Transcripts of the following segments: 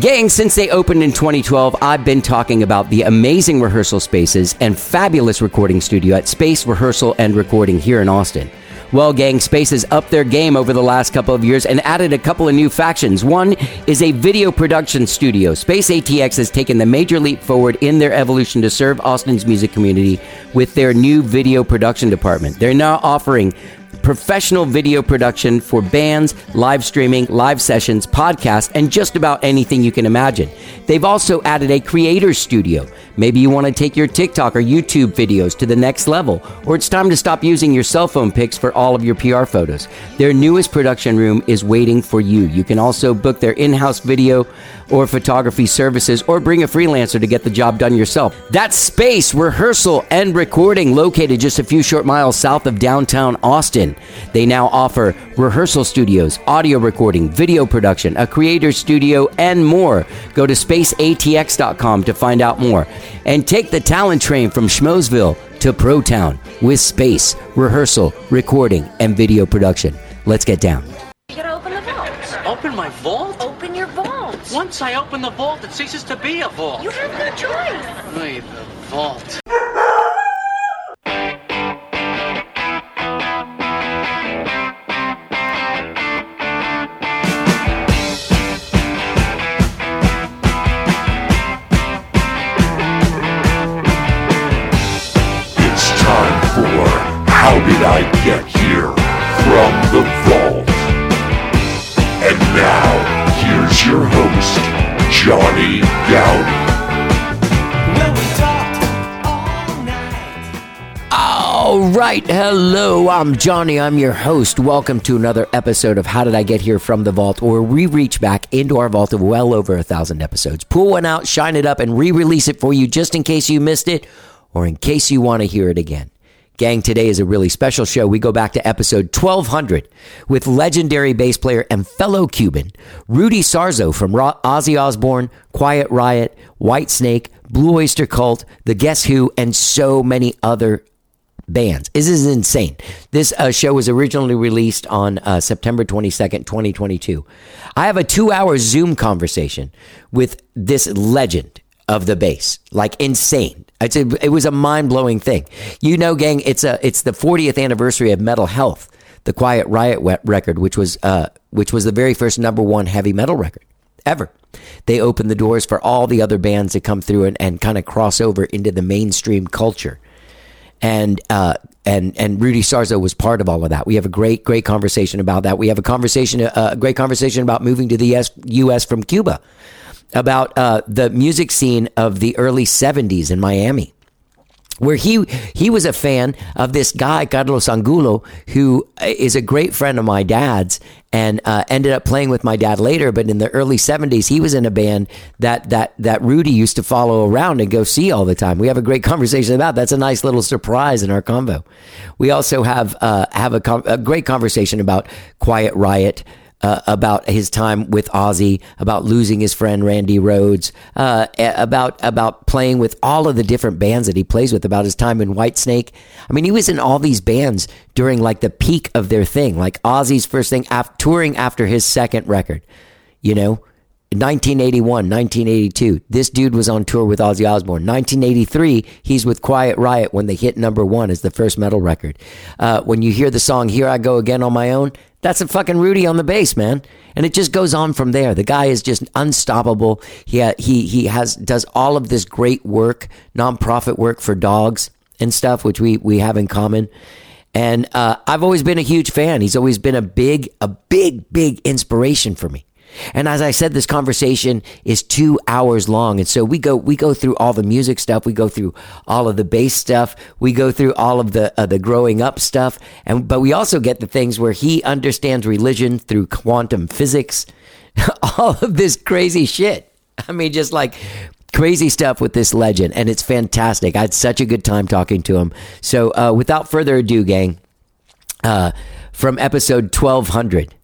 Gang, since they opened in 2012, I've been talking about the amazing rehearsal spaces and fabulous recording studio at Space Rehearsal and Recording here in Austin. Well, gang, Space has upped their game over the last couple of years and added a couple of new factions. One is a video production studio. Space ATX has taken the major leap forward in their evolution to serve Austin's music community with their new video production department. They're now offering professional video production for bands, live streaming, live sessions, podcasts, and just about anything you can imagine. They've also added a creator studio. Maybe you want to take your TikTok or YouTube videos to the next level, or it's time to stop using your cell phone pics for all of your PR photos. Their newest production room is waiting for you. You can also book their in house video or photography services or bring a freelancer to get the job done yourself. That's Space Rehearsal and Recording, located just a few short miles south of downtown Austin. They now offer rehearsal studios, audio recording, video production, a creator studio, and more. Go to spaceatx.com to find out more. And take the talent train from Schmoesville to Protown with space, rehearsal, recording, and video production. Let's get down. You gotta open the vault. Open my vault? Open your vault. Once I open the vault, it ceases to be a vault. You have no choice. Wait, the vault. Your host, Johnny Goudie. All right. Hello. I'm Johnny. I'm your host. Welcome to another episode of How Did I Get Here from the Vault, where we reach back into our vault of well over a thousand episodes, pull one out, shine it up, and re release it for you just in case you missed it or in case you want to hear it again. Gang, today is a really special show. We go back to episode 1200 with legendary bass player and fellow Cuban, Rudy Sarzo from Ro- Ozzy Osbourne, Quiet Riot, Whitesnake, Blue Oyster Cult, The Guess Who, and so many other bands. This is insane. This uh, show was originally released on uh, September 22nd, 2022. I have a two hour Zoom conversation with this legend of the bass, like insane. It's a, it was a mind blowing thing. You know, gang, it's a it's the 40th anniversary of Metal Health, the Quiet Riot record, which was uh, which was the very first number one heavy metal record ever. They opened the doors for all the other bands to come through and, and kind of cross over into the mainstream culture and uh, and and Rudy Sarzo was part of all of that. We have a great great conversation about that. We have a conversation uh, a great conversation about moving to the US, US from Cuba, about uh, the music scene of the early '70s in Miami. Where he he was a fan of this guy Carlos Angulo, who is a great friend of my dad's, and uh, ended up playing with my dad later. But in the early '70s, he was in a band that that that Rudy used to follow around and go see all the time. We have a great conversation about. That's a nice little surprise in our convo. We also have uh, have a, com- a great conversation about Quiet Riot. Uh, about his time with Ozzy, about losing his friend Randy Rhoads, uh, about about playing with all of the different bands that he plays with, about his time in Whitesnake. I mean, he was in all these bands during like the peak of their thing, like Ozzy's first thing, af- touring after his second record. You know, 1981, 1982, this dude was on tour with Ozzy Osbourne. 1983, he's with Quiet Riot when they hit number one as the first metal record. Uh, when you hear the song "Here I Go Again on My Own," that's a fucking Rudy on the bass, man, and it just goes on from there. The guy is just unstoppable. He ha- he he has does all of this great work, nonprofit work for dogs and stuff, which we we have in common. And uh, I've always been a huge fan. He's always been a big, a big, big inspiration for me. And as I said, this conversation is two hours long, and so we go we go through all the music stuff, we go through all of the bass stuff, we go through all of the uh, the growing up stuff, and but we also get the things where he understands religion through quantum physics, all of this crazy shit. I mean, just like crazy stuff with this legend, and it's fantastic. I had such a good time talking to him. So, uh, without further ado, gang, uh, from episode twelve hundred,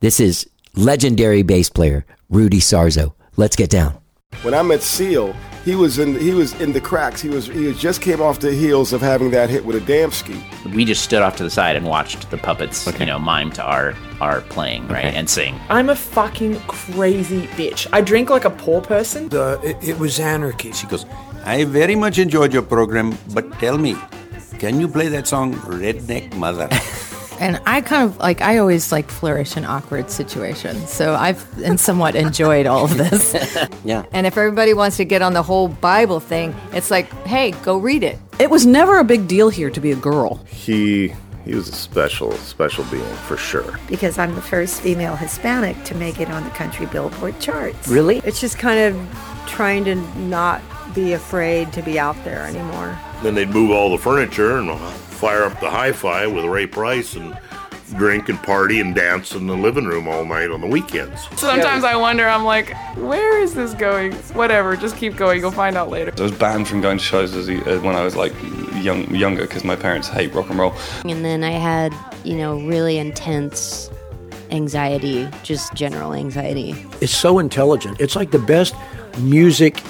this is legendary bass player Rudy Sarzo. Let's get down. When I met Seal, he was in he was in the cracks. He was he just came off the heels of having that hit with a Adamski. We just stood off to the side and watched the puppets, you know, mime to our our playing, right, and sing. I'm a fucking crazy bitch. I drink like a poor person. The, it, it was anarchy. She goes, I very much enjoyed your program, but tell me, can you play that song Redneck Mother? And I kind of like I always like flourish in awkward situations. So I've and somewhat enjoyed all of this. Yeah. And if everybody wants to get on the whole Bible thing, it's like, hey, go read it. It was never a big deal here to be a girl. He he was a special special being for sure. Because I'm the first female Hispanic to make it on the country Billboard charts. Really? It's just kind of trying to not be afraid to be out there anymore. Then they'd move all the furniture and fire up the hi-fi with Ray Price and drink and party and dance in the living room all night on the weekends. Sometimes I wonder, I'm like, where is this going? Whatever, just keep going. You'll find out later. I was banned from going to shows as, uh, when I was like young, younger because my parents hate rock and roll. And then I had, you know, really intense anxiety, just general anxiety. It's so intelligent. It's like the best music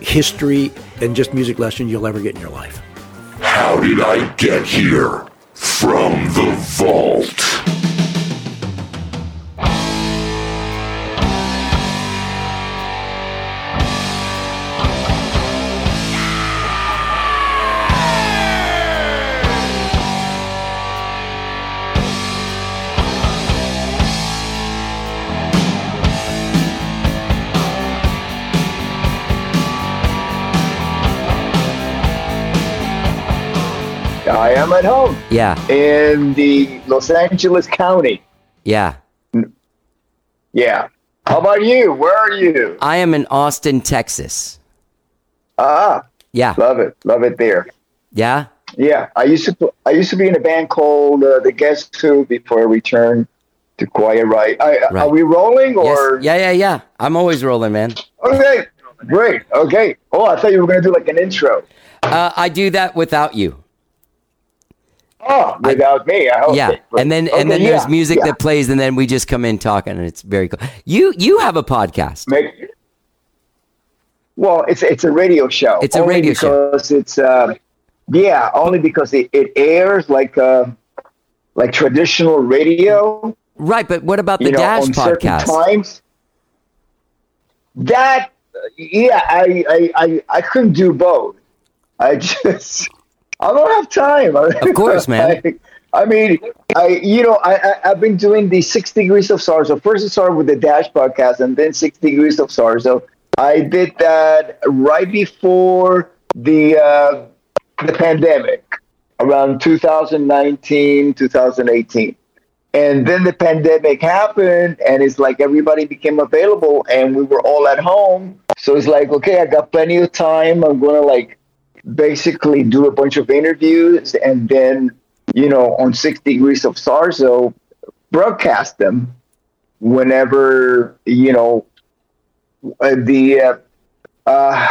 history and just music lesson you'll ever get in your life. How did I get here? From the vault. I am at home. Yeah. In the Los Angeles County. Yeah. Yeah. How about you? Where are you? I am in Austin, Texas. Ah. Yeah. Love it. Love it there. Yeah. Yeah. I used to I used to be in a band called uh, The Guess Who before I returned to Quiet Riot. I, Right. Are we rolling or? Yes. Yeah, yeah, yeah. I'm always rolling, man. Okay. Great. Okay. Oh, I thought you were going to do like an intro. Uh, I do that without you. Oh, without me. I, okay. yeah, and then and Okay, then there's music yeah. that plays, and then we just come in talking, and it's very cool. You you have a podcast. Make, well, it's it's a radio show. It's a radio show. because it's uh, yeah, only because it, it airs like uh, like traditional radio. Right, but what about the you know, Dash podcast? Times. That yeah, I, I I I couldn't do both. I just I don't have time. Of course, man. I, I mean, I you know I, I I've been doing the six degrees of Sarzo. First, I started with the Dash podcast, and then six degrees of Sarzo. I did that right before the uh, the pandemic, around 2019, 2018. And then the pandemic happened, and it's like everybody became available, and we were all at home. So it's like, okay, I got plenty of time. I'm going to like basically do a bunch of interviews, and then, you know, on Six Degrees of Sarzo, broadcast them whenever, you know, uh, the. Uh, uh,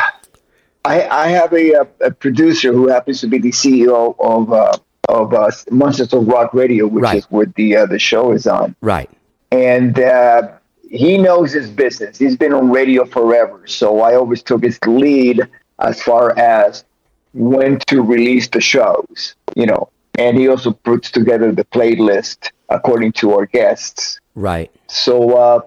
I, I have a, a producer who happens to be the CEO of uh, of uh, Monsters of Rock Radio, which Right. is what the uh, the show is on. Right. And uh, he knows his business. He's been on radio forever, so I always took his lead as far as when to release the shows. You know, and he also puts together the playlist according to our guests. Right. So, uh,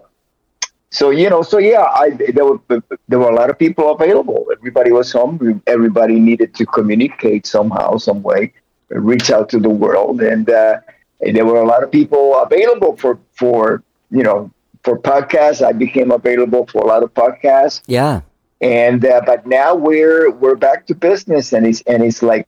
so you know, so yeah, I there were there were a lot of people available. Everybody was home. Everybody needed to communicate somehow, some way, reach out to the world, and, uh, and there were a lot of people available for for you know for podcasts. I became available for a lot of podcasts, Yeah. And uh, but now we're we're back to business, and it's and it's like.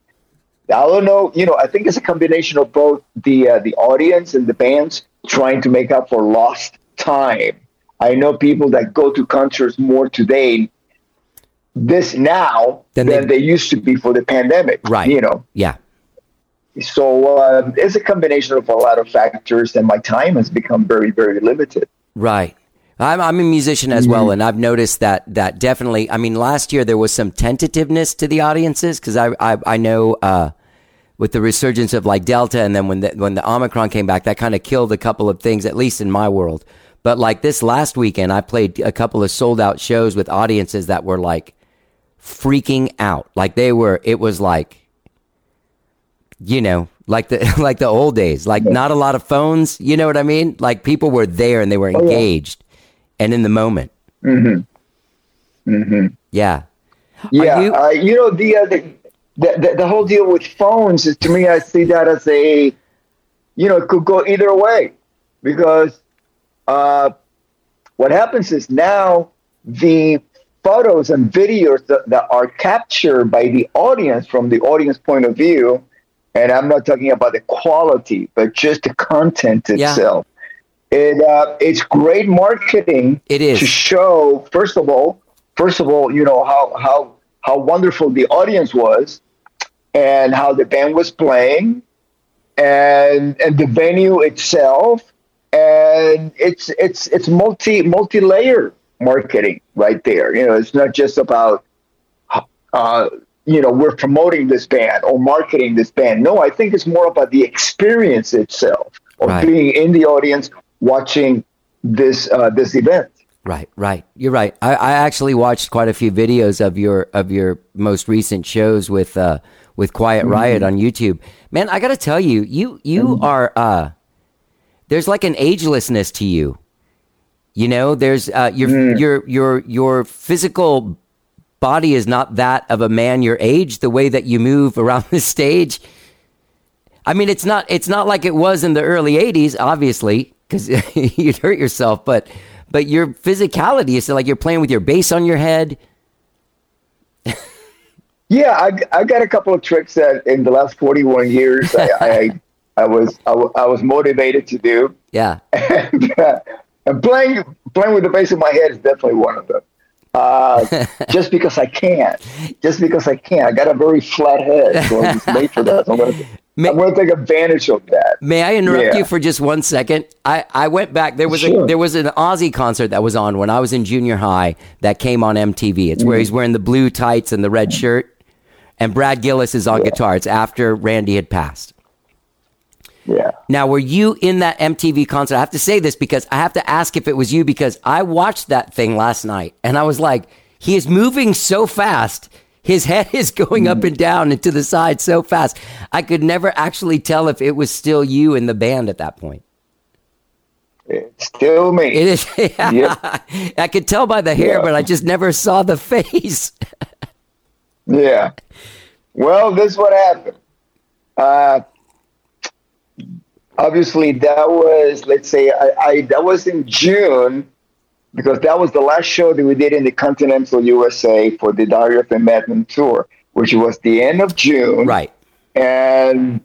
I don't know. You know, I think it's a combination of both the uh, the audience and the bands trying to make up for lost time. I know people that go to concerts more today, this now Than than, they- they, used to be for the pandemic. Right. You know, Yeah. so uh, it's a combination of a lot of factors, and my time has become very, very limited. Right. I'm, I'm a musician as Mm-hmm. well, and I've noticed that that definitely. I mean, last year there was some tentativeness to the audiences because I, I I know uh, with the resurgence of like Delta, and then when the when the Omicron came back, that kind of killed a couple of things, at least in my world. But like this last weekend, I played a couple of sold out shows with audiences that were like freaking out. Like they were. It was like, you know, like the like the old days. Like not a lot of phones. You know what I mean? Like people were there and they were Oh, engaged and in the moment. Mm-hmm. Mm-hmm. Yeah. Yeah, you, uh, you know the, uh, the, the the whole deal with phones is to me, I see that as a, you know, it could go either way, because uh, what happens is now the photos and videos that, that are captured by the audience from the audience point of view, and I'm not talking about the quality, but just the content itself. It uh, it's great marketing. It is to show first of all, first of all, you know how how how wonderful the audience was, and how the band was playing, and and the venue itself, and it's it's it's multi multi layer marketing right there. You know, it's not just about uh, you know we're promoting this band or marketing this band. No, I think it's more about the experience itself of Right. being in the audience watching this uh, this event. Right, right. You're right. I, I actually watched quite a few videos of your of your most recent shows with uh with Quiet Riot Mhm. on YouTube. Man, I got to tell you, you you are uh there's like an agelessness to you. You know, there's uh your your your your physical body is not that of a man your age the way that you move around the stage. I mean, it's not it's not like it was in the early 80s obviously cuz you'd hurt yourself, but but your physicality is like you're playing with your bass on your head. Yeah, I, I got a couple of tricks that in the last 41 years I, I, I was I, I was motivated to do. Yeah. And, uh, and playing playing with the bass in my head is definitely one of them. Uh, just because I can't. just because I can't. I got a very flat head, so I was made for that. So I'm gonna, I'm gonna take advantage of that. May I interrupt Yeah. you for just one second? I, I went back. There was a there was an Ozzy concert that was on when I was in junior high that came on MTV. It's where Mhm. he's wearing the blue tights and the red shirt, and Brad Gillis is on guitar. It's after Randy had passed. Yeah. Now, were you in that MTV concert? I have to say this because I have to ask if it was you because I watched that thing last night and I was like, he is moving so fast. His head is going up and down and to the side so fast. I could never actually tell if it was still you in the band at that point. It's still me. It is. Yeah. Yep. I could tell by the hair, Yeah. but I just never saw the face. Yeah. Well, this is what happened. Uh, obviously, that was let's say I, I that was in June because that was the last show that we did in the continental USA for the Diary of a Madman tour, which was the end of June. Right. And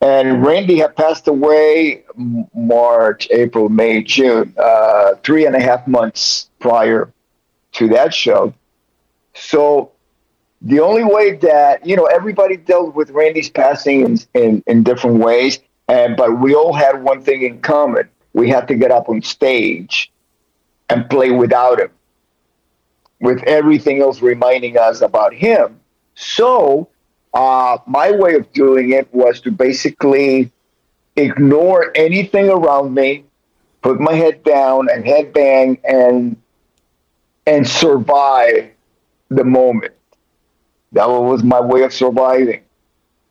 and Randy had passed away March, April, May, June, uh, three and a half months prior to that show. So the only way that you know everybody dealt with Randy's passing in, in, in different ways, and but we all had one thing in common: we had to get up on stage and play without him, with everything else reminding us about him. So uh, my way of doing it was to basically ignore anything around me, put my head down and headbang and and survive the moment. That was my way of surviving.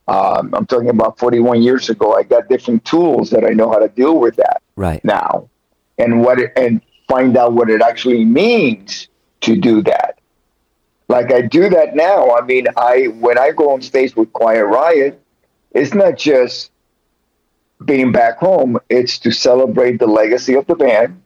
Um, I'm talking about 41 years ago. I got different tools that I know how to deal with that Right. now, and what it, and find out what it actually means to do that. Like I do that now. I mean, I when I go on stage with Quiet Riot, it's not just being back home. It's to celebrate the legacy of the band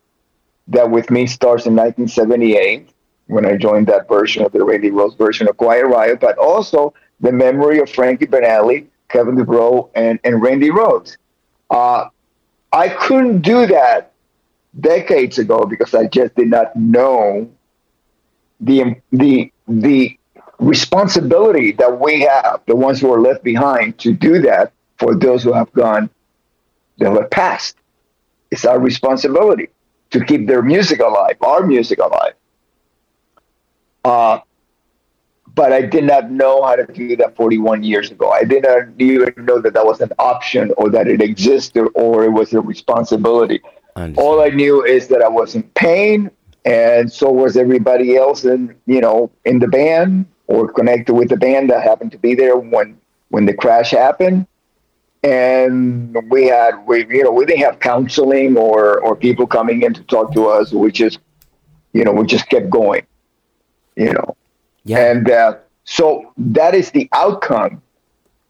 that with me starts in 1978 when I joined that version of the Randy Rhoads version of Quiet Riot, but also the memory of Frankie Banali, Kevin DuBrow, and, and Randy Rhoads. Uh, I couldn't do that decades ago because I just did not know the the the responsibility that we have, the ones who are left behind, to do that for those who have gone, that have passed. It's our responsibility to keep their music alive, our music alive. Uh, but I did not know how to do that 41 years ago. I did not even know that that was an option or that it existed or it was a responsibility. All I knew is that I was in pain, and so was everybody else in you know in the band, or connected with the band that happened to be there when when the crash happened. And we had we you know we didn't have counseling or or people coming in to talk to us. We just you know we just kept going, you know. Yeah. And uh, so that is the outcome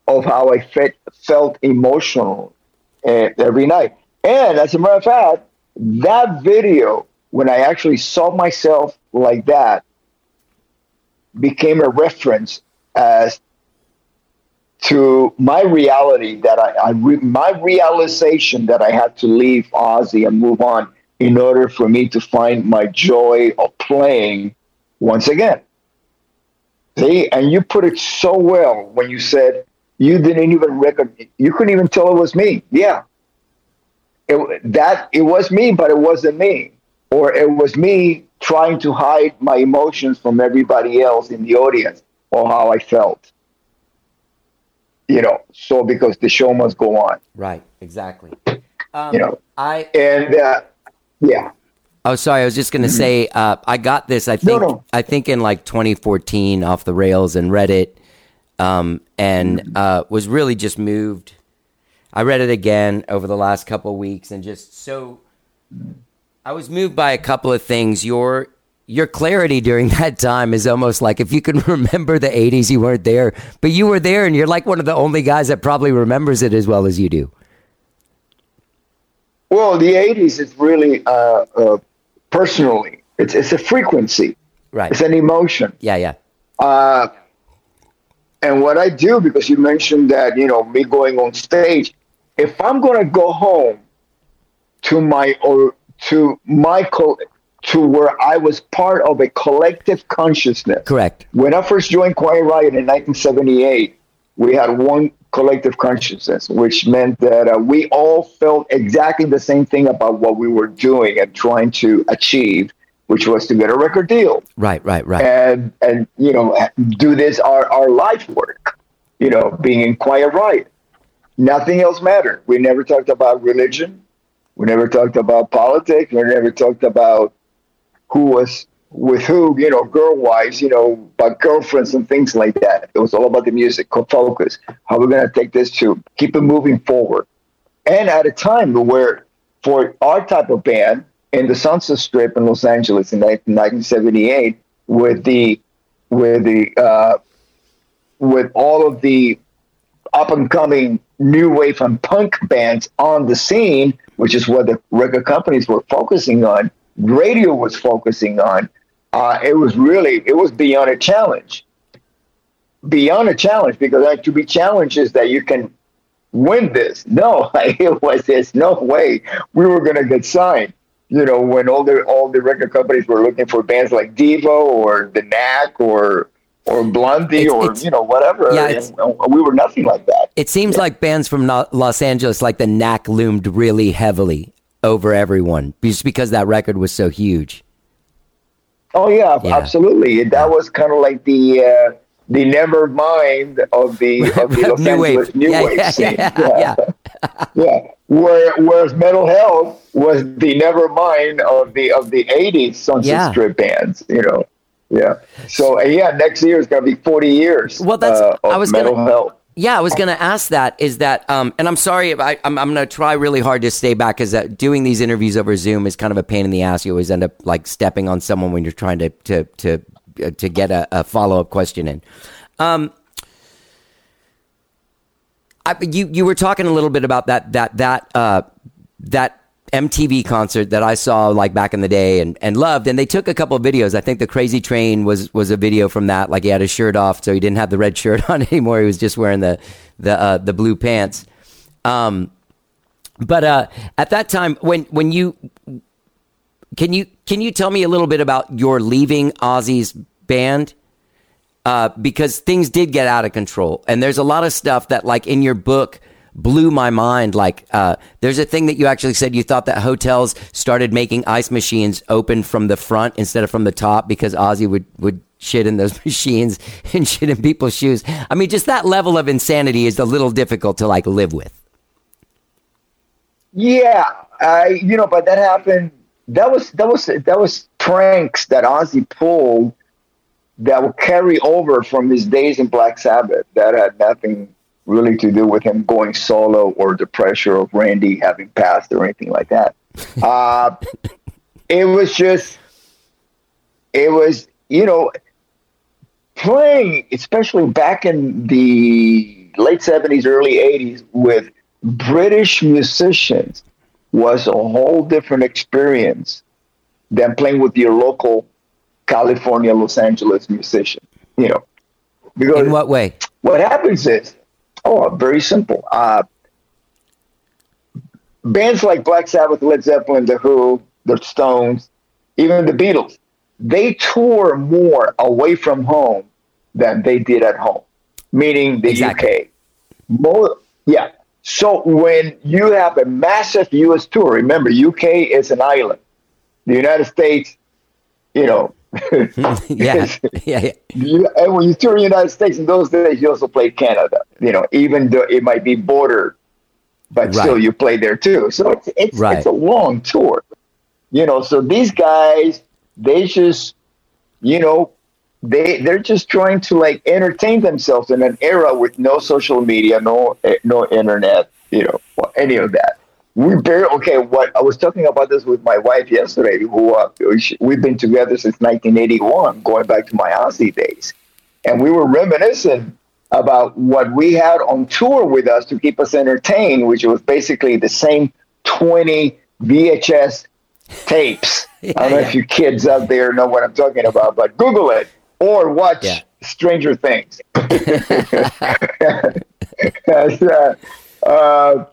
of how I fe- felt emotional uh, every night. And as a matter of fact, that video, when I actually saw myself like that, became a reference as to my reality that I, I re- my realization that I had to leave Ozzy and move on in order for me to find my joy of playing once again. See, and you put it so well when you said you didn't even record, you couldn't even tell it was me. Yeah, it, that it was me, but it wasn't me, or it was me trying to hide my emotions from everybody else in the audience or how I felt. You know, so because the show must go on. Right, exactly. Um, you know, I and uh, yeah. Oh, sorry. I was just going to say uh, I got this. I think I think in like 2014 off the rails and read it, um, and uh, was really just moved. I read it again over the last couple of weeks and just so I was moved by a couple of things. Your your clarity during that time is almost like if you can remember the 80s, you weren't there, but you were there, and you're like one of the only guys that probably remembers it as well as you do. Well, the '80s is really uh, uh, personally, it's it's a frequency, right? It's an emotion. Yeah, yeah. Uh, and what I do, because you mentioned that, you know, me going on stage, if I'm going to go home to my or to my co- to where I was part of a collective consciousness. Correct. When I first joined Quiet Riot in 1978, we had one collective consciousness, which meant that uh, we all felt exactly the same thing about what we were doing and trying to achieve, which was to get a record deal. Right, right, right. and and you know do this our our life work you know being in Quiet Riot. Nothing else mattered. We never talked about religion. We never talked about politics. We never talked about who was with who you know girl wise you know about girlfriends and things like that. It was all about the music focus. How we're going to take this to keep it moving forward. And at a time where for our type of band in the Sunset Strip in Los Angeles in 1978 with the with the uh, with all of the up and coming new wave and punk bands on the scene, which is what the record companies were focusing on, radio was focusing on. Uh, it was really it was beyond a challenge, beyond a challenge because uh, to be challenged is that you can win this. No, it was there's no way we were going to get signed you know, when all the all the record companies were looking for bands like Devo or the Knack or or Blondie or you know whatever, yeah, and it's- we were nothing like that. It seems like bands from Los Angeles, like the Knack, loomed really heavily over everyone just because that record was so huge. Oh yeah, absolutely. That was kind of like the uh, the Nevermind of the of the Los New wave. New Yeah, wave yeah, scene. yeah, yeah. Where, whereas Metal Health was the Nevermind of the of the '80s Sunset Yeah. Strip bands. You know. Yeah. So yeah, next year is going to be 40 years. Well, that's- uh, I was Metal gonna- Health. Yeah, I was going to ask that. Is that, um, and I'm sorry, I, I'm, I'm going to try really hard to stay back because uh, doing these interviews over Zoom is kind of a pain in the ass. You always end up like stepping on someone when you're trying to to to uh, to get a, a follow up question in. Um, I, you you were talking a little bit about that that that uh, that MTV concert that I saw like back in the day and, and loved, and they took a couple videos. I think the Crazy Train was was a video from that. Like he had his shirt off, so he didn't have the red shirt on anymore. He was just wearing the the uh, the blue pants. Um, but uh, at that time, when when you can you can you tell me a little bit about your leaving Ozzy's band? Uh, because things did get out of control, and there's a lot of stuff that, like in your book, blew my mind. Like, uh, there's a thing that you actually said you thought that hotels started making ice machines open from the front instead of from the top because Ozzy would would shit in those machines and shit in people's shoes. I mean, just that level of insanity is a little difficult to like live with. Yeah, I you know, but that happened. That was that was that was pranks that Ozzy pulled that will carry over from his days in Black Sabbath that had nothing really to do with him going solo or the pressure of Randy having passed or anything like that. Uh, it was just, it was, you know, playing, especially back in the late 70s, early 80s with British musicians was a whole different experience than playing with your local California, Los Angeles musician. You know, because In what way? what happens is, oh, very simple. Uh, bands like Black Sabbath, Led Zeppelin, The Who, The Stones, even the Beatles, they tour more away from home than they did at home, meaning the UK. More, yeah. So when you have a massive U.S. tour, remember UK is an island. The United States, you know, yeah, yeah, yeah. you, and when you tour the United States in those days, you also played Canada. You know, even though it might be border, but still you play there too. So it's it's, Right. it's a long tour. You know, so these guys, they just, you know, they they're just trying to like entertain themselves in an era with no social media, no eh, no internet, you know, or any of that. We barely okay. What I was talking about this with my wife yesterday, who uh, we've been together since 1981, going back to my Ozzy days, and we were reminiscing about what we had on tour with us to keep us entertained, which was basically the same 20 VHS tapes. I don't know if you kids out there know what I'm talking about, but Google it or watch Stranger Things. Uh, uh,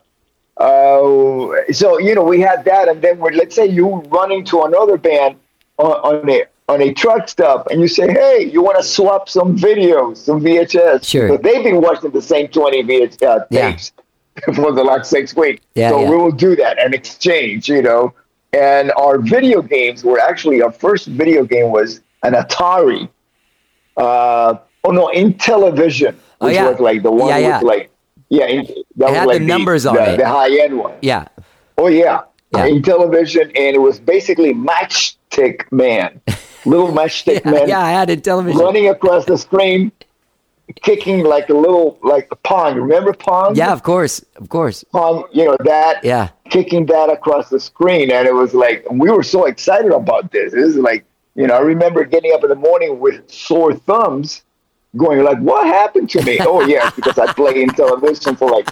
uh, so you know we had that, and then we're, let's say you run into another band on, on a on a truck stop, and you say, "Hey, you want to swap some videos, some VHS?" Sure. But they've been watching the same twenty VHS uh, Yeah. tapes for the last six weeks. Yeah, so yeah. we will do that and exchange, you know. And our video games were actually our first video game was an Atari. Uh, oh no, Intellivision, Oh, which yeah. was like the one Yeah, yeah. with like yeah, in, that was had like the numbers on the, it. the high end one. Yeah. Oh yeah. Intellivision, and it was basically Matchstick Man, little Matchstick Man. yeah, I had Intellivision. running across the screen, kicking like a little like a pong. Remember pong? Yeah, of course, of course. Pong, you know that. Yeah. Kicking that across the screen, and it was like we were so excited about this. This is like you know I remember getting up in the morning with sore thumbs, going like, "What happened to me?" oh yeah, because I played Intellivision for like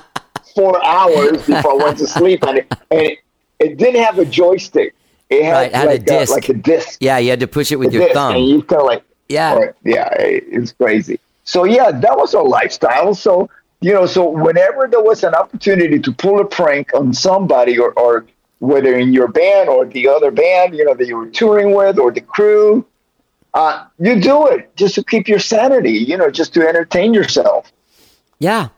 four hours before I went to sleep, and it, and it, it didn't have a joystick. It had, Right, had like a disc. like a disc. Yeah, you had to push it with a your thumb. and you kind of like Yeah. or- yeah, it- it's crazy. So yeah, that was our lifestyle. So you know, so whenever there was an opportunity to pull a prank on somebody, or, or whether in your band or the other band, you know, that you were touring with, or the crew, uh, you do it just to keep your sanity. You know, just to entertain yourself. Yeah.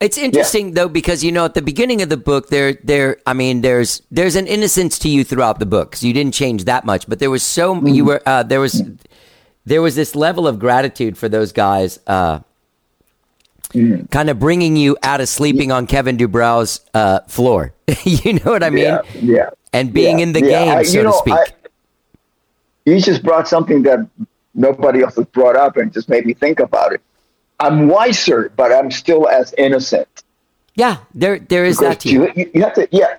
It's interesting though because you know at the beginning of the book there there I mean there's there's an innocence to you throughout the book 'cause you didn't change that much but there was so Mm-hmm. you were uh, there was there was this level of gratitude for those guys uh, Mm-hmm. kind of bringing you out of sleeping on Kevin DuBrow's uh, floor you know what I mean Yeah, yeah. and being Yeah, in the yeah. game I- so you to speak I- you just brought something that nobody else has brought up, and just made me think about it. I'm wiser, but I'm still as innocent. yeah there there is that you, you have to, yeah,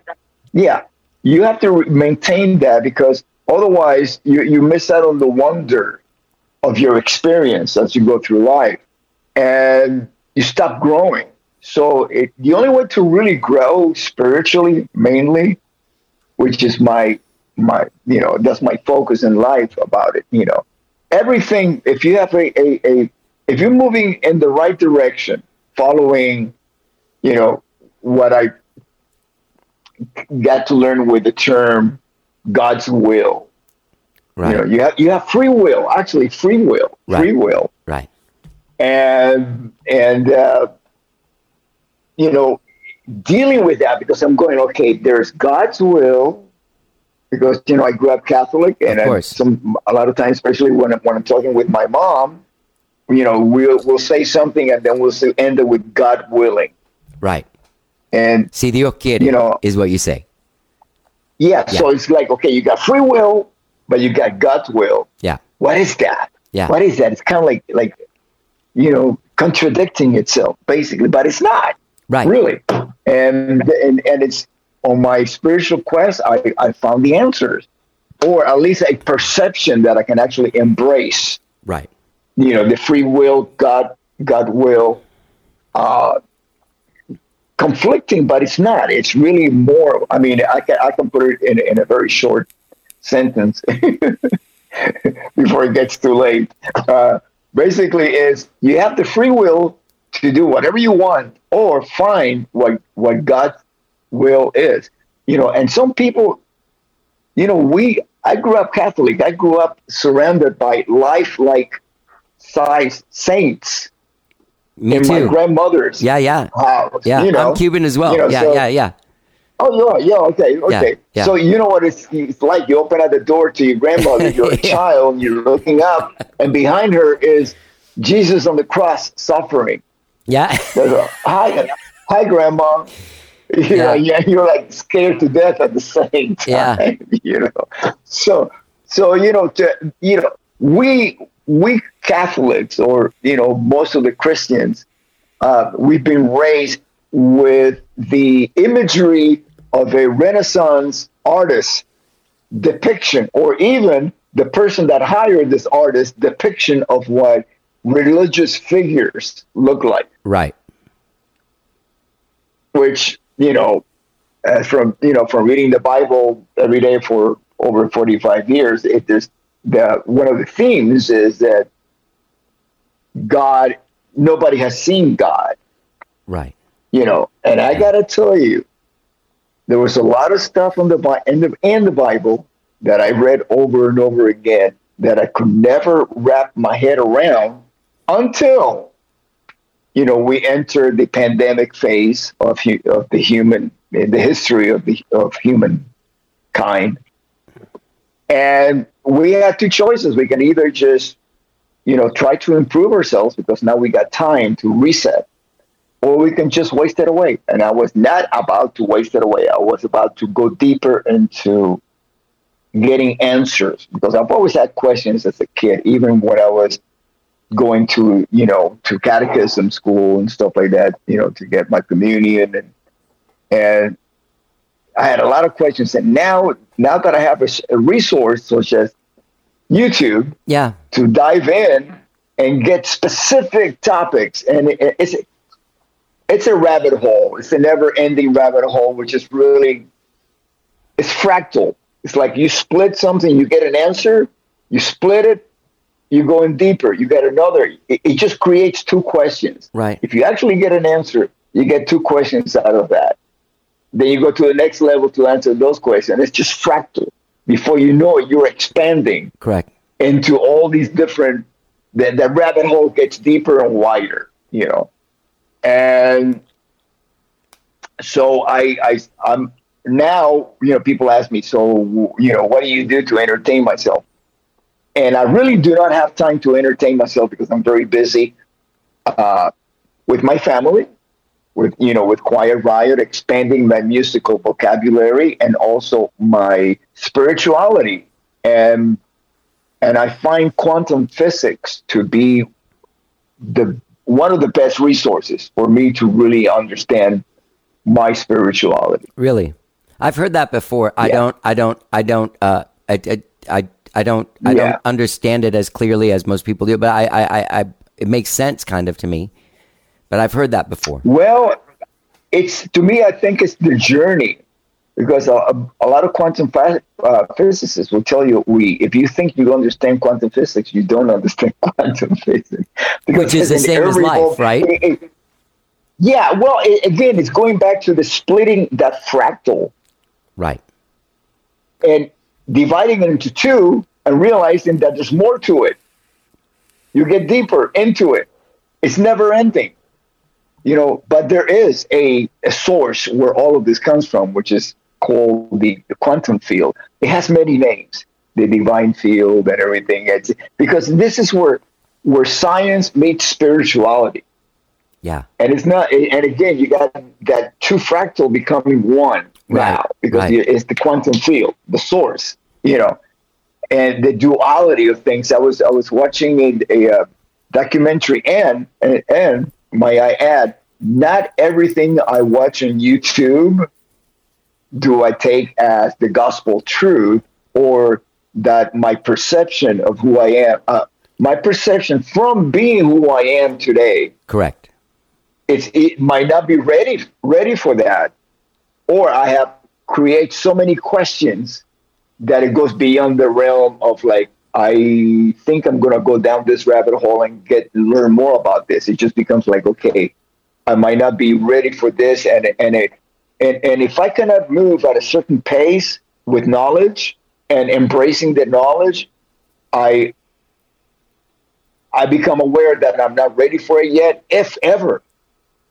yeah. You have to maintain that because otherwise you, you miss out on the wonder of your experience as you go through life, and you stop growing. So it, the only way to really grow spiritually, mainly, which is my my you know that's my focus in life about it. You know, everything. If you have a a, a if you're moving in the right direction, following, you know, what I got to learn with the term God's will. Right. You know, you have you have free will, actually free will, free will, right and and uh, you know, dealing with that because I'm going okay. There's God's will because you know I grew up Catholic, and I- some a lot of times, especially when I'm, when I'm talking with my mom, you know, we'll we'll say something and then we'll say, end it with God willing. right And si Dios quiere you know- is what you say yeah, so it's like okay, you got free will, but you got God's will. yeah What is that? Yeah. What is that? It's kind of like like you know contradicting itself basically, but it's not. Right. Really. And and and it's on my spiritual quest. I I found the answers, or at least a perception that I can actually embrace. Right. You know, the free will, God, God will. Uh, conflicting, but it's not. It's really more. I mean, I can I can put it in, in a very short sentence before it gets too late. Uh, basically, is you have the free will to do whatever you want or find what what God's will is. You know, and some people, you know, we. I grew up Catholic. I grew up surrounded by life-like size saints Me in too. my grandmother's Yeah, yeah. house. Yeah, you know? I'm Cuban as well. You know, yeah, so- yeah, yeah. Oh, you are? Yeah, okay, okay. yeah. So you know what it's, it's like? You open up the door to your grandmother, you're a child, you're looking up, and behind her is Jesus on the cross suffering. Yeah. A, hi, hi, grandma. You know, yeah, you're like scared to death at the same time. Yeah. You know, so so you know, to, you know, we we Catholics or you know most of the Christians, uh, we've been raised with the imagery of a Renaissance artist depiction, or even the person that hired this artist depiction of what religious figures look like Right. which you know, uh, from you know, from reading the Bible every day for over forty five years, it is the one of the themes is that God, nobody has seen God, Right. you know, and I gotta tell you, there was a lot of stuff in the in the in the Bible that I read over and over again that I could never wrap my head around until you know we entered the pandemic phase of of the human in the history of the of humankind, and we had two choices. We can either just you know try to improve ourselves because now we got time to reset, or we can just waste it away. And I was not about to waste it away. I was about to go deeper into getting answers because I've always had questions as a kid, even when I was going to, you know, to catechism school and stuff like that, you know, to get my communion and and I had a lot of questions. And now, now that I have a resource such as YouTube, Yeah. to dive in and get specific topics, and it, it's it's a rabbit hole. It's a never-ending rabbit hole, which is really it's fractal. It's like you split something, you get an answer, you split it, you go in deeper, you get another. It, it just creates two questions. Right. If you actually get an answer, you get two questions out of that. Then you go to the next level to answer those questions. It's just fractal. Before you know it, you're expanding Correct. into all these different the, the rabbit hole gets deeper and wider you know and so i i i'm now you know people ask me so you know what do you do to entertain myself and i really do not have time to entertain myself because i'm very busy uh, with my family with you know with quiet riot expanding my musical vocabulary and also my spirituality and and I find quantum physics to be the one of the best resources for me to really understand my spirituality. Really, I've heard that before. I don't. I don't. I don't. Uh, I. I. I, I don't. I Yeah. don't understand it as clearly as most people do. But I. I. I. I it makes sense, kind of, to me. But I've heard that before. Well, it's to me, I think it's the journey because a, a, lot of quantum uh, physicists will tell you, we if you think you understand quantum physics, you don't understand quantum physics. Which is the same as life, right? it- it- yeah, well, it, again, it's going back to the splitting that fractal Right. and dividing it into two and realizing that there's more to it. You get deeper into it. It's never ending. You know, but there is a, a source where all of this comes from, which is called the, the quantum field. It has many names, the divine field and everything. It's, because this is where where science meets spirituality. Yeah. And it's not, and again, you got that two fractal becoming one Right, now because right. it's the quantum field, the source, you know. and the duality of things. I was I was watching a, a uh, documentary, and, and and may I add, not everything I watch on YouTube do I take as the gospel truth or that my perception of who I am, uh, my perception from being who I am today, Correct. it's it might not be ready ready for that, or I have create so many questions that it goes beyond the realm of like I think I'm gonna go down this rabbit hole and get learn more about this. It just becomes like okay, I might not be ready for this, and and it and and if I cannot move at a certain pace with knowledge and embracing the knowledge, I I become aware that I'm not ready for it yet, if ever,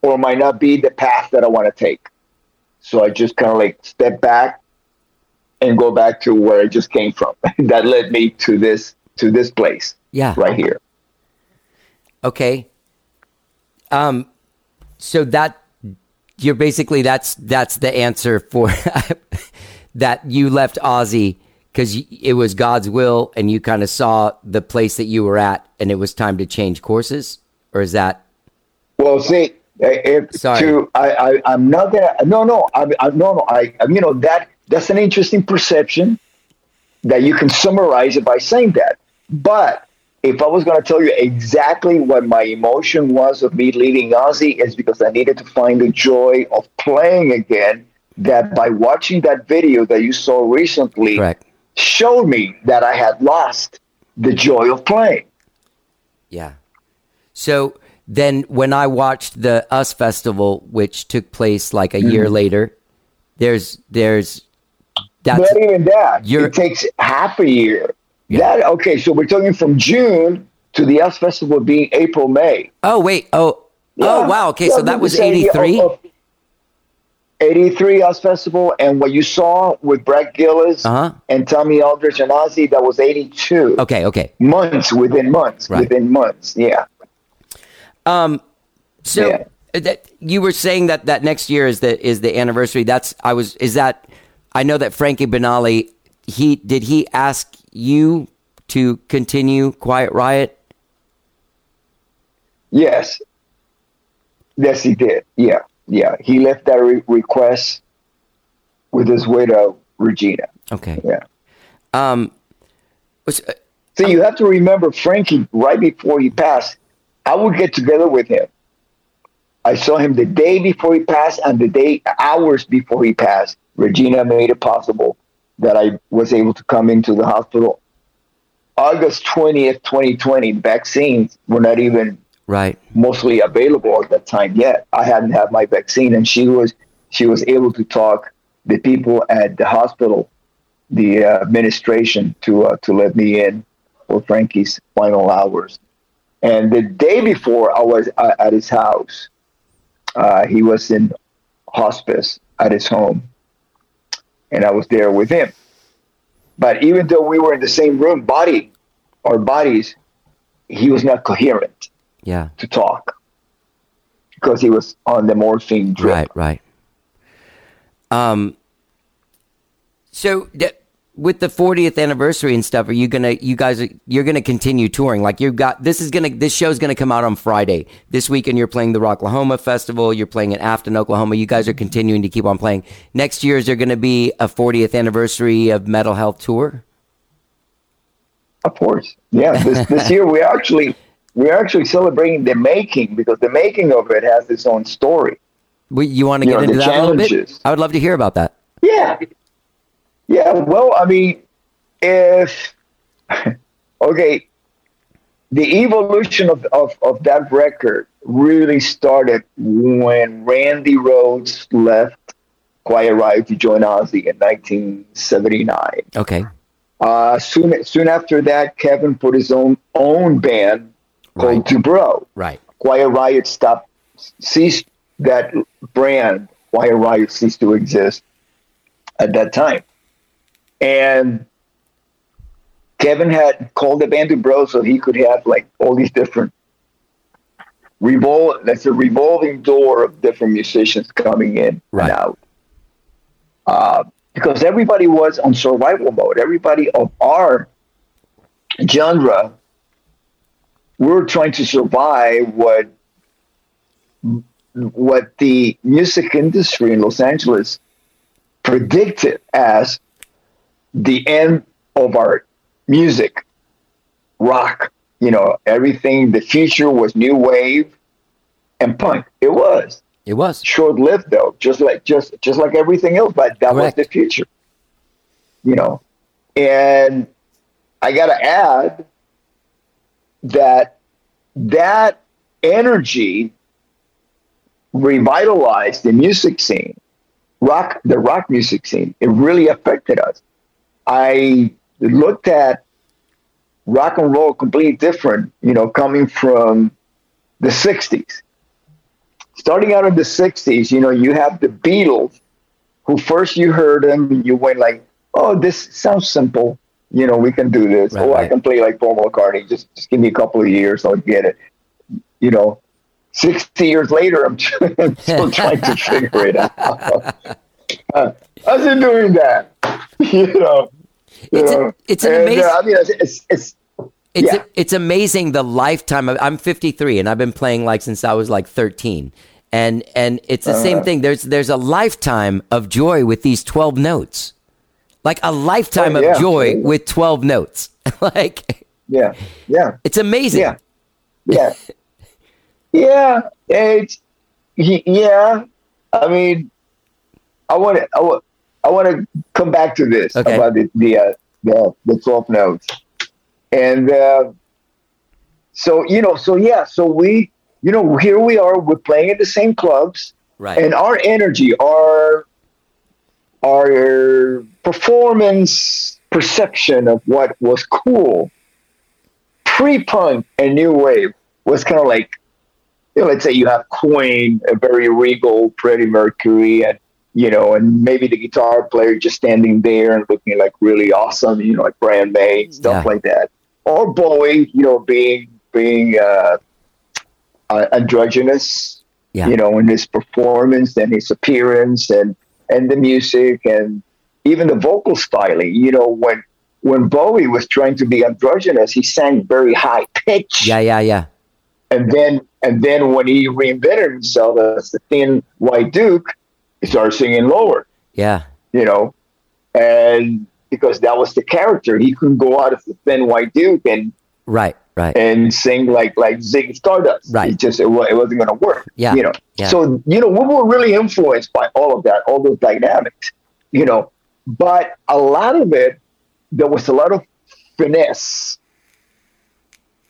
or might not be the path that I want to take. So I just kind of like step back and go back to where I just came from. that led me to this to this place. Yeah. Right here. Okay. Um, so that you're basically that's that's the answer for that you left Ozzy because it was God's will and you kind of saw the place that you were at and it was time to change courses, or is that? Well, see, if Sorry. to I, I I'm not gonna no no I, I no no I, I you know that that's an interesting perception that you can summarize it by saying that. But if I was going to tell you exactly what my emotion was of me leaving Ozzy, is because I needed to find the joy of playing again. That by watching that video that you saw recently showed me that I had lost the joy of playing. Yeah. So then when I watched the US Festival, which took place like a year Mhm. later, there's there's that's Not even that. It takes half a year. That okay? So we're talking from June to the US Festival being April May. Oh wait. Oh. Oh wow. Okay. so that was eighty three. 83 US Festival, and what you saw with Brad Gillis Uh-huh. and Tommy Aldridge and Ozzy, that was 82. Okay. Okay. Months within months, Right. within months. Yeah. Um. So that you were saying that that next year is the is the anniversary. That's I was. Is that I know that Frankie Banali. He did he ask you to continue Quiet Riot? Yes. Yes, he did. Yeah. Yeah. He left that re- request with his widow, Regina. Okay. Yeah. Um. So you have to remember Frankie right before he passed. I would get together with him. I saw him the day before he passed and the day hours before he passed. Regina made it possible that I was able to come into the hospital. August 20th, 2020, vaccines were not even Right. mostly available at that time yet. I hadn't had my vaccine, and she was she was able to talk the people at the hospital, the uh, administration, to uh, to let me in for Frankie's final hours. And the day before, I was uh, at his house. Uh, he was in hospice at his home, and I was there with him. But even though we were in the same room, body, our bodies, he was not coherent Yeah. to talk because he was on the morphine drip. Right, right. Um. So th- with the 40th anniversary and stuff, are you gonna, you guys, are, you're gonna continue touring? Like you've got this is gonna, this show's gonna come out on Friday. This weekend you're playing the Rocklahoma Festival. You're playing at Afton, Oklahoma. You guys are continuing to keep on playing. Next year is there gonna be a 40th anniversary of Metal Health Tour? Of course, yeah. This, this year we actually we're actually celebrating the making because the making of it has its own story. We, you want to You get know, into that a little bit? I would love to hear about that. Yeah, yeah. Well, I mean, if okay, the evolution of, of, of that record really started when Randy Rhoads left Quiet Riot to join Ozzy in 1979. Okay. Uh, soon, soon after that, Kevin put his own own band called DuBrow. Right. Quiet Riot stopped, ceased that brand. Quiet Riot ceased to exist at that time, and Kevin had called the band DuBrow so he could have like all these different revol. That's a revolving door of different musicians coming in and out. Uh, because everybody was on survival mode. Everybody of our genre, we're trying to survive what what the music industry in Los Angeles predicted as the end of our music, rock. You know, everything. The future was new wave and punk. It was. It was short lived though, just like just just like everything else. But that Correct. was the future. You know, and I got to add that that energy revitalized the music scene, rock the rock music scene. It really affected us. I looked at rock and roll completely different, you know, coming from the '60s. Starting out in the '60s, you know, you have the Beatles, who first you heard them, you went like, "Oh, this sounds simple." You know, we can do this. oh, I can play like Paul McCartney. Just, just give me a couple of years, I'll get it. You know, 60 years later, I'm, still trying to figure it out. Uh, how's it doing that? you know, It's a- it's an And, uh, amazing- I mean, it's, it's, it's It's yeah. it's amazing the lifetime of I'm 53 and I've been playing like since I was like 13. And and it's the same Uh-huh. thing. There's there's a lifetime of joy with these 12 notes. Like a lifetime Oh, yeah. of joy with 12 notes. like yeah, yeah. It's amazing. Yeah. Yeah. yeah. It's, yeah. I mean, I want to, I want, to come back to this Okay. about the, the, uh, the, the 12 notes. And, uh, so, you know, so yeah, so we, you know, here we are, we're playing at the same clubs Right. and our energy, our, our performance perception of what was cool pre-punk and new wave was kind of like, you know, let's say you have Queen, a very regal Freddie Mercury, and you know, and maybe the guitar player just standing there and looking like really awesome, you know, like Brian May, stuff Yeah. like that, or Bowie, you know, being being uh, uh, androgynous, Yeah. you know, in his performance and his appearance and and the music and even the vocal styling. You know, when when Bowie was trying to be androgynous, he sang very high pitch, Yeah, yeah, yeah. and then and then when he reinvented himself as the thin white Duke, he started singing lower. Yeah. You know, and because that was the character, he couldn't go out as the thin white Duke and Right, right. and sing like like Ziggy Stardust. Right. It just it, it wasn't going to work. Yeah, You know. yeah. So you know we were really influenced by all of that, all those dynamics. You know, but a lot of it, there was a lot of finesse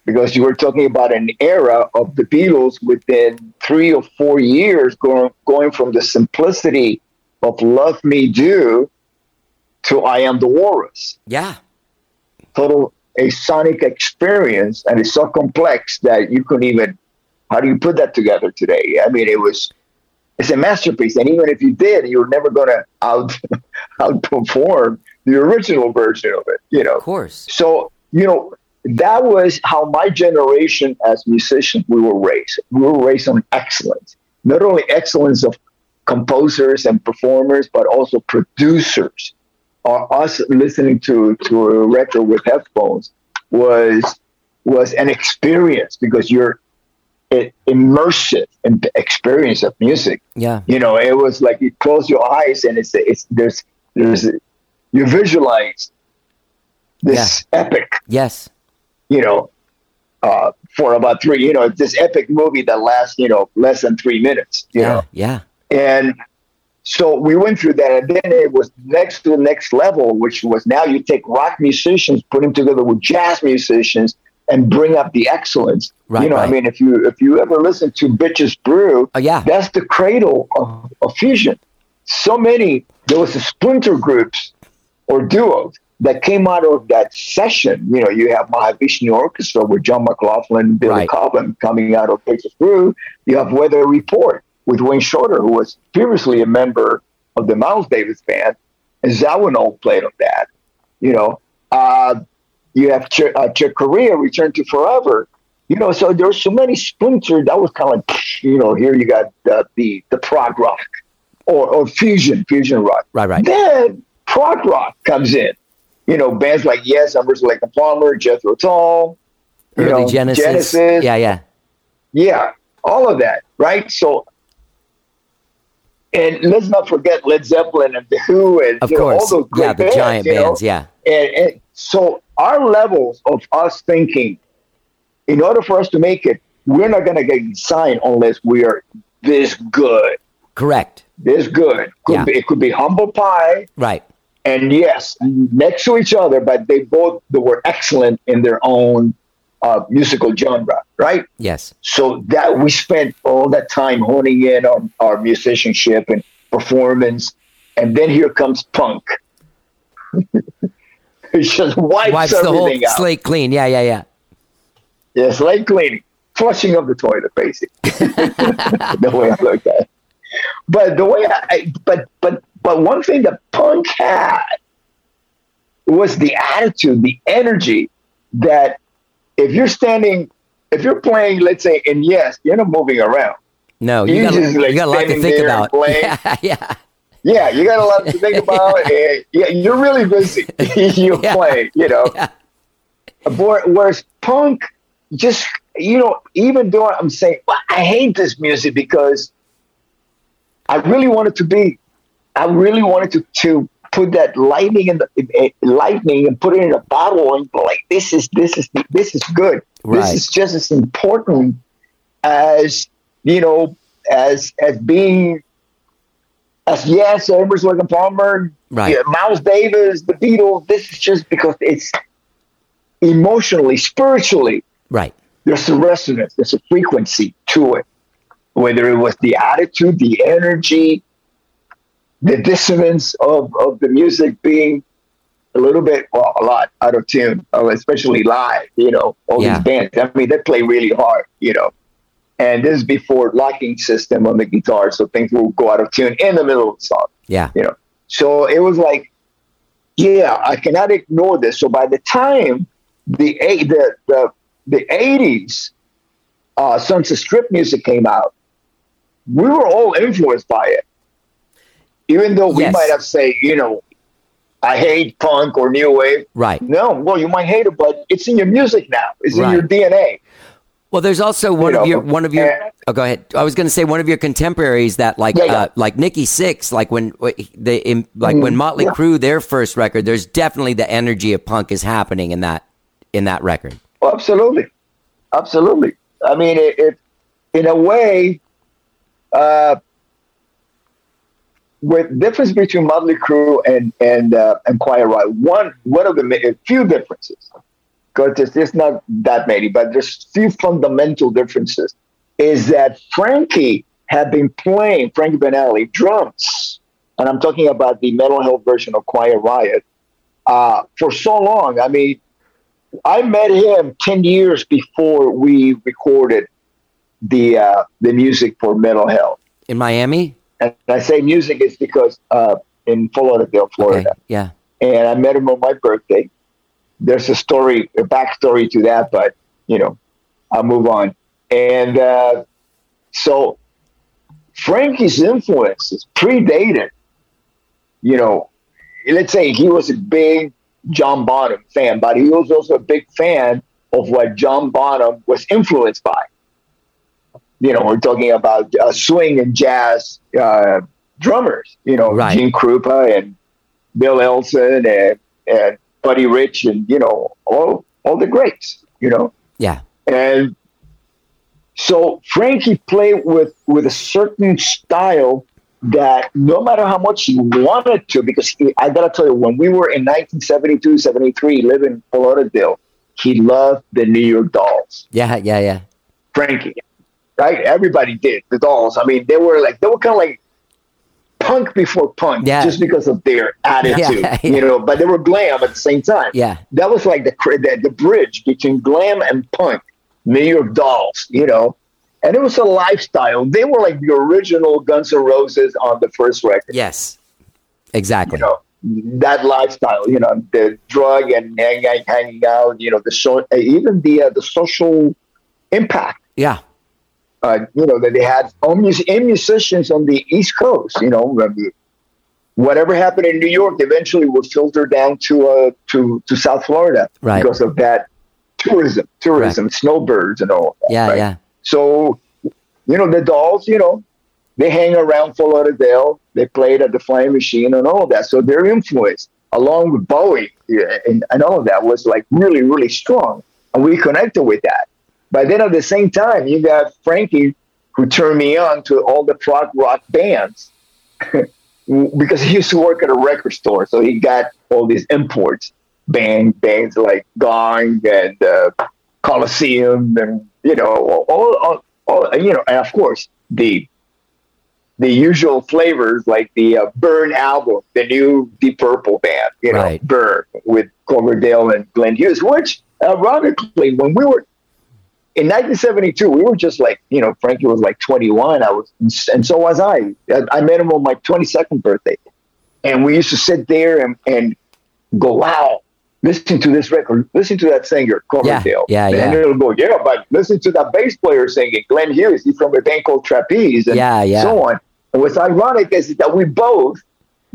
because you were talking about an era of the Beatles within three or four years going going from the simplicity of "Love Me Do" to "I Am the Walrus." Yeah. total a sonic experience and it's so complex that you couldn't even how do you put that together today i mean it was it's a masterpiece and even if you did you're never going to out outperform the original version of it you know of course so you know that was how my generation as musicians we were raised we were raised on excellence not only excellence of composers and performers but also producers or us listening to to a record with headphones was was an experience because you're it, immersive in the experience of music. Yeah. You know, it was like you close your eyes and it's it's there's there's you visualize this epic, Yes. You know, uh, for about three, you know, this epic movie that lasts, you know, less than three minutes. You Yeah. know, Yeah. and so we went through that, and then it was next to the next level, which was now you take rock musicians, put them together with jazz musicians, and bring up the excellence. Right, you know, right. I mean, if you if you ever listen to Bitches Brew, Oh, yeah. that's the cradle of, of fusion. So many there was a splinter groups or duos that came out of that session. You know, you have Mahavishnu Orchestra with John McLaughlin, Billy Right. Cobham coming out of Bitches Brew. You have Weather Report with Wayne Shorter, who was previously a member of the Miles Davis band, and Zawinul played on that. You know, uh, you have Ch- uh, Chick Corea, Return to Forever. You know, so there's so many splinter. That was kind of like, you know, here you got the the, the prog rock or, or fusion, fusion rock. Right, right. Then prog rock comes in, you know, bands like Yes, Emerson Lake and Palmer, Jethro Tull, you Early know, Genesis. Genesis. Yeah, yeah. Yeah, all of that, right? So, and let's not forget Led Zeppelin and The Who and Of you know, all course. those great Yeah, the bands, giant you know? bands. Yeah. And, and so our levels of us thinking, in order for us to make it, we're not going to get signed unless we are this good. Correct. This good. Could Yeah. be, it could be humble pie, Right. And yes, next to each other, but they both they were excellent in their own uh, musical genre, right? Yes. So that we spent all that time honing in on our musicianship and performance, and then here comes punk. it just wipes, Wipes the whole out. slate clean. Yeah, yeah, yeah. Yeah, slate cleaning, flushing of the toilet, basically. the way I look at it. But the way I, but but but one thing that punk had was the attitude, the energy that if you're standing, if you're playing, let's say, and yes, you're not moving around. No, you You got just, like, you got a lot to think about. Yeah, yeah. Yeah, you got a lot to think about. and yeah, you're really busy. you play, you know. But Whereas punk, just you know, even though I'm saying well, I hate this music because I really wanted to be, I really wanted to to put that lightning in the eh, lightning and put it in a bottle and like this is this is this is good. Right. This is just as important as you know as as being as yes, Emerson Lake and Palmer, Right. yeah, Miles Davis, the Beatles. This is just because it's emotionally, spiritually, Right. there's a resonance, there's a frequency to it. Whether it was the attitude, the energy, the dissonance of, of the music being a little bit, well, a lot out of tune, uh, especially live, you know, all Yeah. these bands. I mean, they play really hard, you know. And this is before locking system on the guitar, so things will go out of tune in the middle of the song Yeah. you know. So it was like, yeah, I cannot ignore this. So by the time the eight, the the the eighties, uh, Sunset Strip music came out, we were all influenced by it. Even though we Yes. might have say, you know, I hate punk or new wave. Right. No, well, you might hate it, but it's in your music now. It's Right. in your DNA. Well, there's also one You of know, your one of your. and- oh, go ahead. I was going to say one of your contemporaries that like Yeah, yeah. uh, like Nikki Sixx, like when they in, like when Mhm, Motley yeah. Crue their first record. There's definitely the energy of punk is happening in that in that record. Oh, absolutely, absolutely. I mean, it, it in a way, uh, with difference between Motley Crue and and uh, and Quiet Riot, one one of the a few differences, because there's, there's not that many, but there's few fundamental differences. Is that Frankie had been playing Frankie Banali drums, and I'm talking about the Metal Health version of Quiet Riot uh, for so long. I mean, I met him ten years before we recorded the uh, the music for Metal Health. In Miami? And I say music is because uh, in Fort Lauderdale, Florida, Yeah. and I met him on my birthday. There's a story, a backstory to that, but you know, I'll move on. And uh, so Frankie's influences predated, you know, let's say he was a big John Bonham fan, but he was also a big fan of what John Bonham was influenced by. You know, we're talking about uh, swing and jazz uh, drummers, you know, Right. Gene Krupa and Bill Elson and, and Buddy Rich and, you know, all, all the greats, you know. Yeah. And so Frankie played with with a certain style that no matter how much he wanted to, because he, I gotta tell you, when we were in 1972, 73, living in Lauderdale, he loved the New York Dolls. Yeah. Yeah. Yeah. Frankie, right? Everybody did the Dolls. I mean, they were like they were kind of like punk before punk, Yeah. just because of their attitude, Yeah, you know. But they were glam at the same time Yeah. that was like the, the the bridge between glam and punk. New York Dolls, you know, and it was a lifestyle. They were like the original Guns N' Roses on the first record. Yes. Exactly. You know, that lifestyle, you know, the drug and hanging, hanging out, you know, the so, even the uh, the social impact, Yeah. Uh, you know, that they had and musicians on the East Coast, you know, whatever happened in New York eventually would filter down to uh, to to South Florida Right. because of that tourism, tourism, snowbirds, and all. That, Yeah, right? yeah. So, you know, the dolls, you know, they hang around Fort Lauderdale. They played at the Flying Machine and all that. So their influence, along with Bowie and, and all of that, was like really, really strong. And we connected with that. But then at the same time, you got Frankie, who turned me on to all the prog rock bands because he used to work at a record store. So he got all these imports, band bands like Gong and uh, Colosseum, and you know, all, all, all, you know, and of course the the usual flavors like the uh, Burn album, the new Deep Purple band, you know, Right. Burn with Coverdale and Glenn Hughes, which ironically, when we were in 1972, we were just like, you know, Frankie was like 21. I was, and so was I. I, I met him on my 22nd birthday. And we used to sit there and, and go, wow, listen to this record, listen to that singer, Coverdale. yeah, yeah, and yeah. it'll go, yeah, but listen to that bass player singing, Glenn Hughes. He's from a band called Trapeze. And Yeah, yeah. so on. And what's ironic is that we both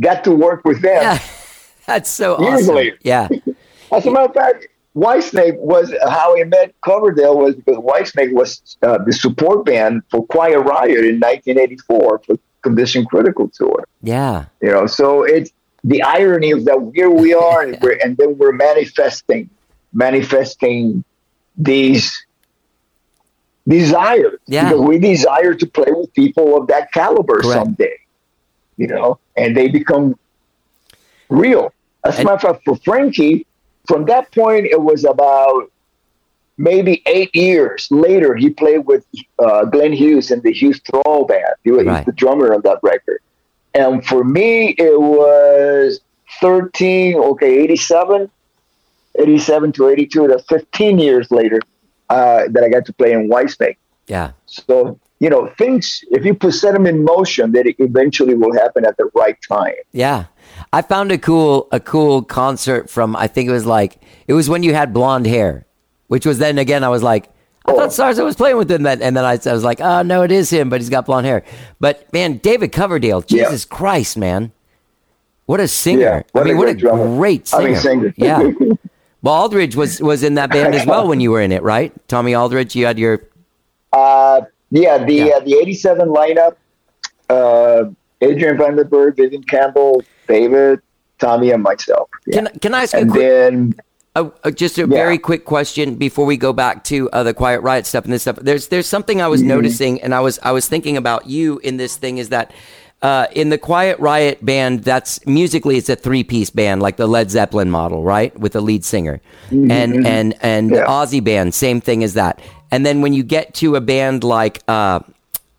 got to work with them. That's so awesome. Yeah. As a matter of fact, Whitesnake was how he met Coverdale was because Whitesnake was uh, the support band for Quiet Riot in 1984 for Condition Critical tour. Yeah. You know, so it's the irony of that here we are, and, we're, and then we're manifesting, manifesting these desires. Yeah. Because we desire to play with people of that caliber Correct. someday. You know, and they become real. As a matter of fact, for Frankie, from that point, it was about maybe eight years later. He played with uh, Glenn Hughes in the Hughes Thrall Band. He was Right. the drummer on that record. And for me, it was 13, okay, 87, 87 to 82. That's 15 years later uh, that I got to play in Whitesnake. Yeah. So, you know, things, if you put set them in motion, that it eventually will happen at the right time. Yeah. I found a cool a cool concert from I think it was like it was when you had blonde hair, which was then again I was like I thought Sarzo was playing with him that and then I, I was like oh no it is him but he's got blonde hair. But man David Coverdale Yeah. Jesus Christ man. What a singer. Yeah, what I mean a what a great drummer. great I singer, mean, singer. yeah. Well Aldridge was was in that band as well when you were in it right? Tommy Aldridge you had your Uh, yeah, the Uh, the '87 lineup: uh, Adrian Vandenberg, Vivian Campbell, David, Tommy, and myself. Yeah. Can can I ask and quick, then uh, uh, just a very quick question before we go back to uh, the Quiet Riot stuff and this stuff? There's there's something I was Mhm. noticing, and I was I was thinking about you in this thing is that. Uh, in the Quiet Riot band, that's musically it's a three piece band, like the Led Zeppelin model, right, with a lead singer, Mhm. and and and Yeah. Ozzy band, same thing as that. And then when you get to a band like uh,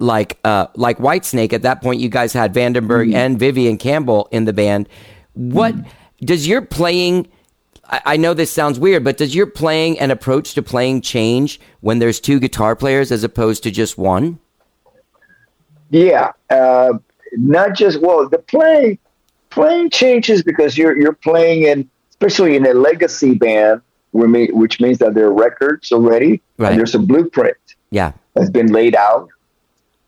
like uh, like Whitesnake, at that point you guys had Vandenberg Mm-hmm. and Vivian Campbell in the band. What does your playing? I, I know this sounds weird, but does your playing and approach to playing change when there's two guitar players as opposed to just one? Yeah, uh, not just well, the playing playing changes because you're you're playing in, especially in a legacy band, which means that there are records already, Right. and there's a blueprint Yeah, that's been laid out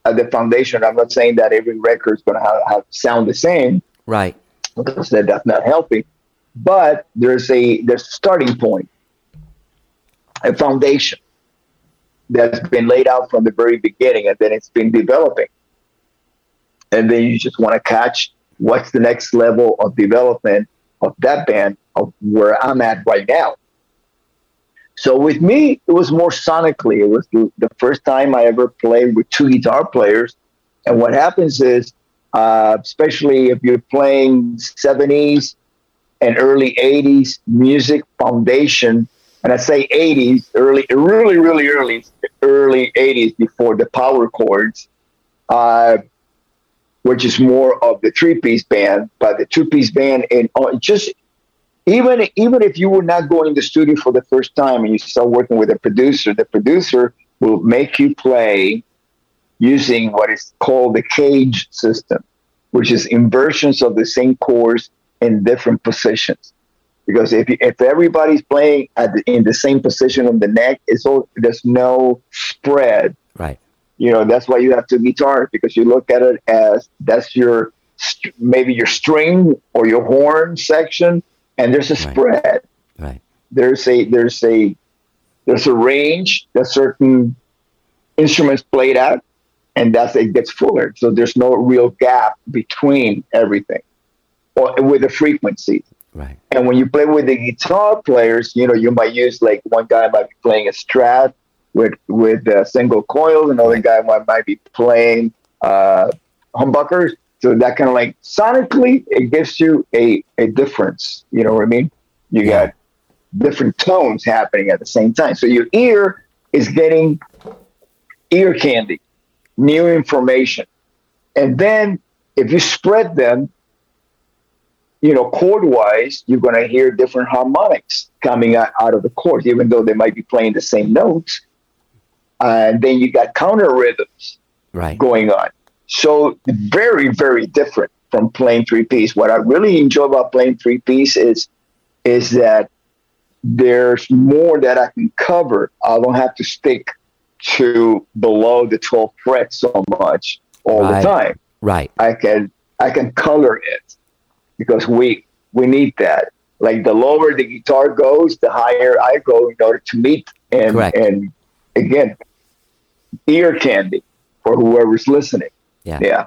at the foundation. I'm not saying that every record is going to have, have sound the same right. because that, that's not healthy, but there's a there's a starting point, a foundation that's been laid out from the very beginning, and then it's been developing and then you just want to catch what's the next level of development of that band of where I'm at right now. So with me, it was more sonically. It was the, first time I ever played with two guitar players. And what happens is, uh, especially if you're playing 70s and early 80s music foundation, and I say 80s, early, really, really early, early 80s before the power chords. Uh, which is more of the three piece band, but the two piece band and uh, just even even if you were not going to the studio for the first time and you start working with a producer, the producer will make you play using what is called the cage system, which is inversions of the same chords in different positions. Because if you, if everybody's playing at the, in the same position on the neck, it's all there's no spread Right. you know that's why you have two guitars because you look at it as that's your maybe your string or your horn section, and there's a spread. Right. There's a there's a there's a range that certain instruments played at, and that's it gets fuller. So there's no real gap between everything, or with the frequency. Right. And when you play with the guitar players, you know you might use like one guy might be playing a Strat with with uh, single coils, another guy might might be playing uh, humbuckers. So that kind of like sonically, it gives you a a difference. You know what I mean? You got different tones happening at the same time. So your ear is getting ear candy, new information. And then if you spread them, you know, chord wise, you're going to hear different harmonics coming out, out of the chords, even though they might be playing the same notes. And then you got counter rhythms right. going on. So very, very different from playing three piece. What I really enjoy about playing three piece is is that there's more that I can cover. I don't have to stick to below the 12 frets so much all Right. the time. Right. I can I can color it because we we need that. Like the lower the guitar goes, the higher I go in order to meet and Correct. and again ear candy for whoever's listening. Yeah. Yeah.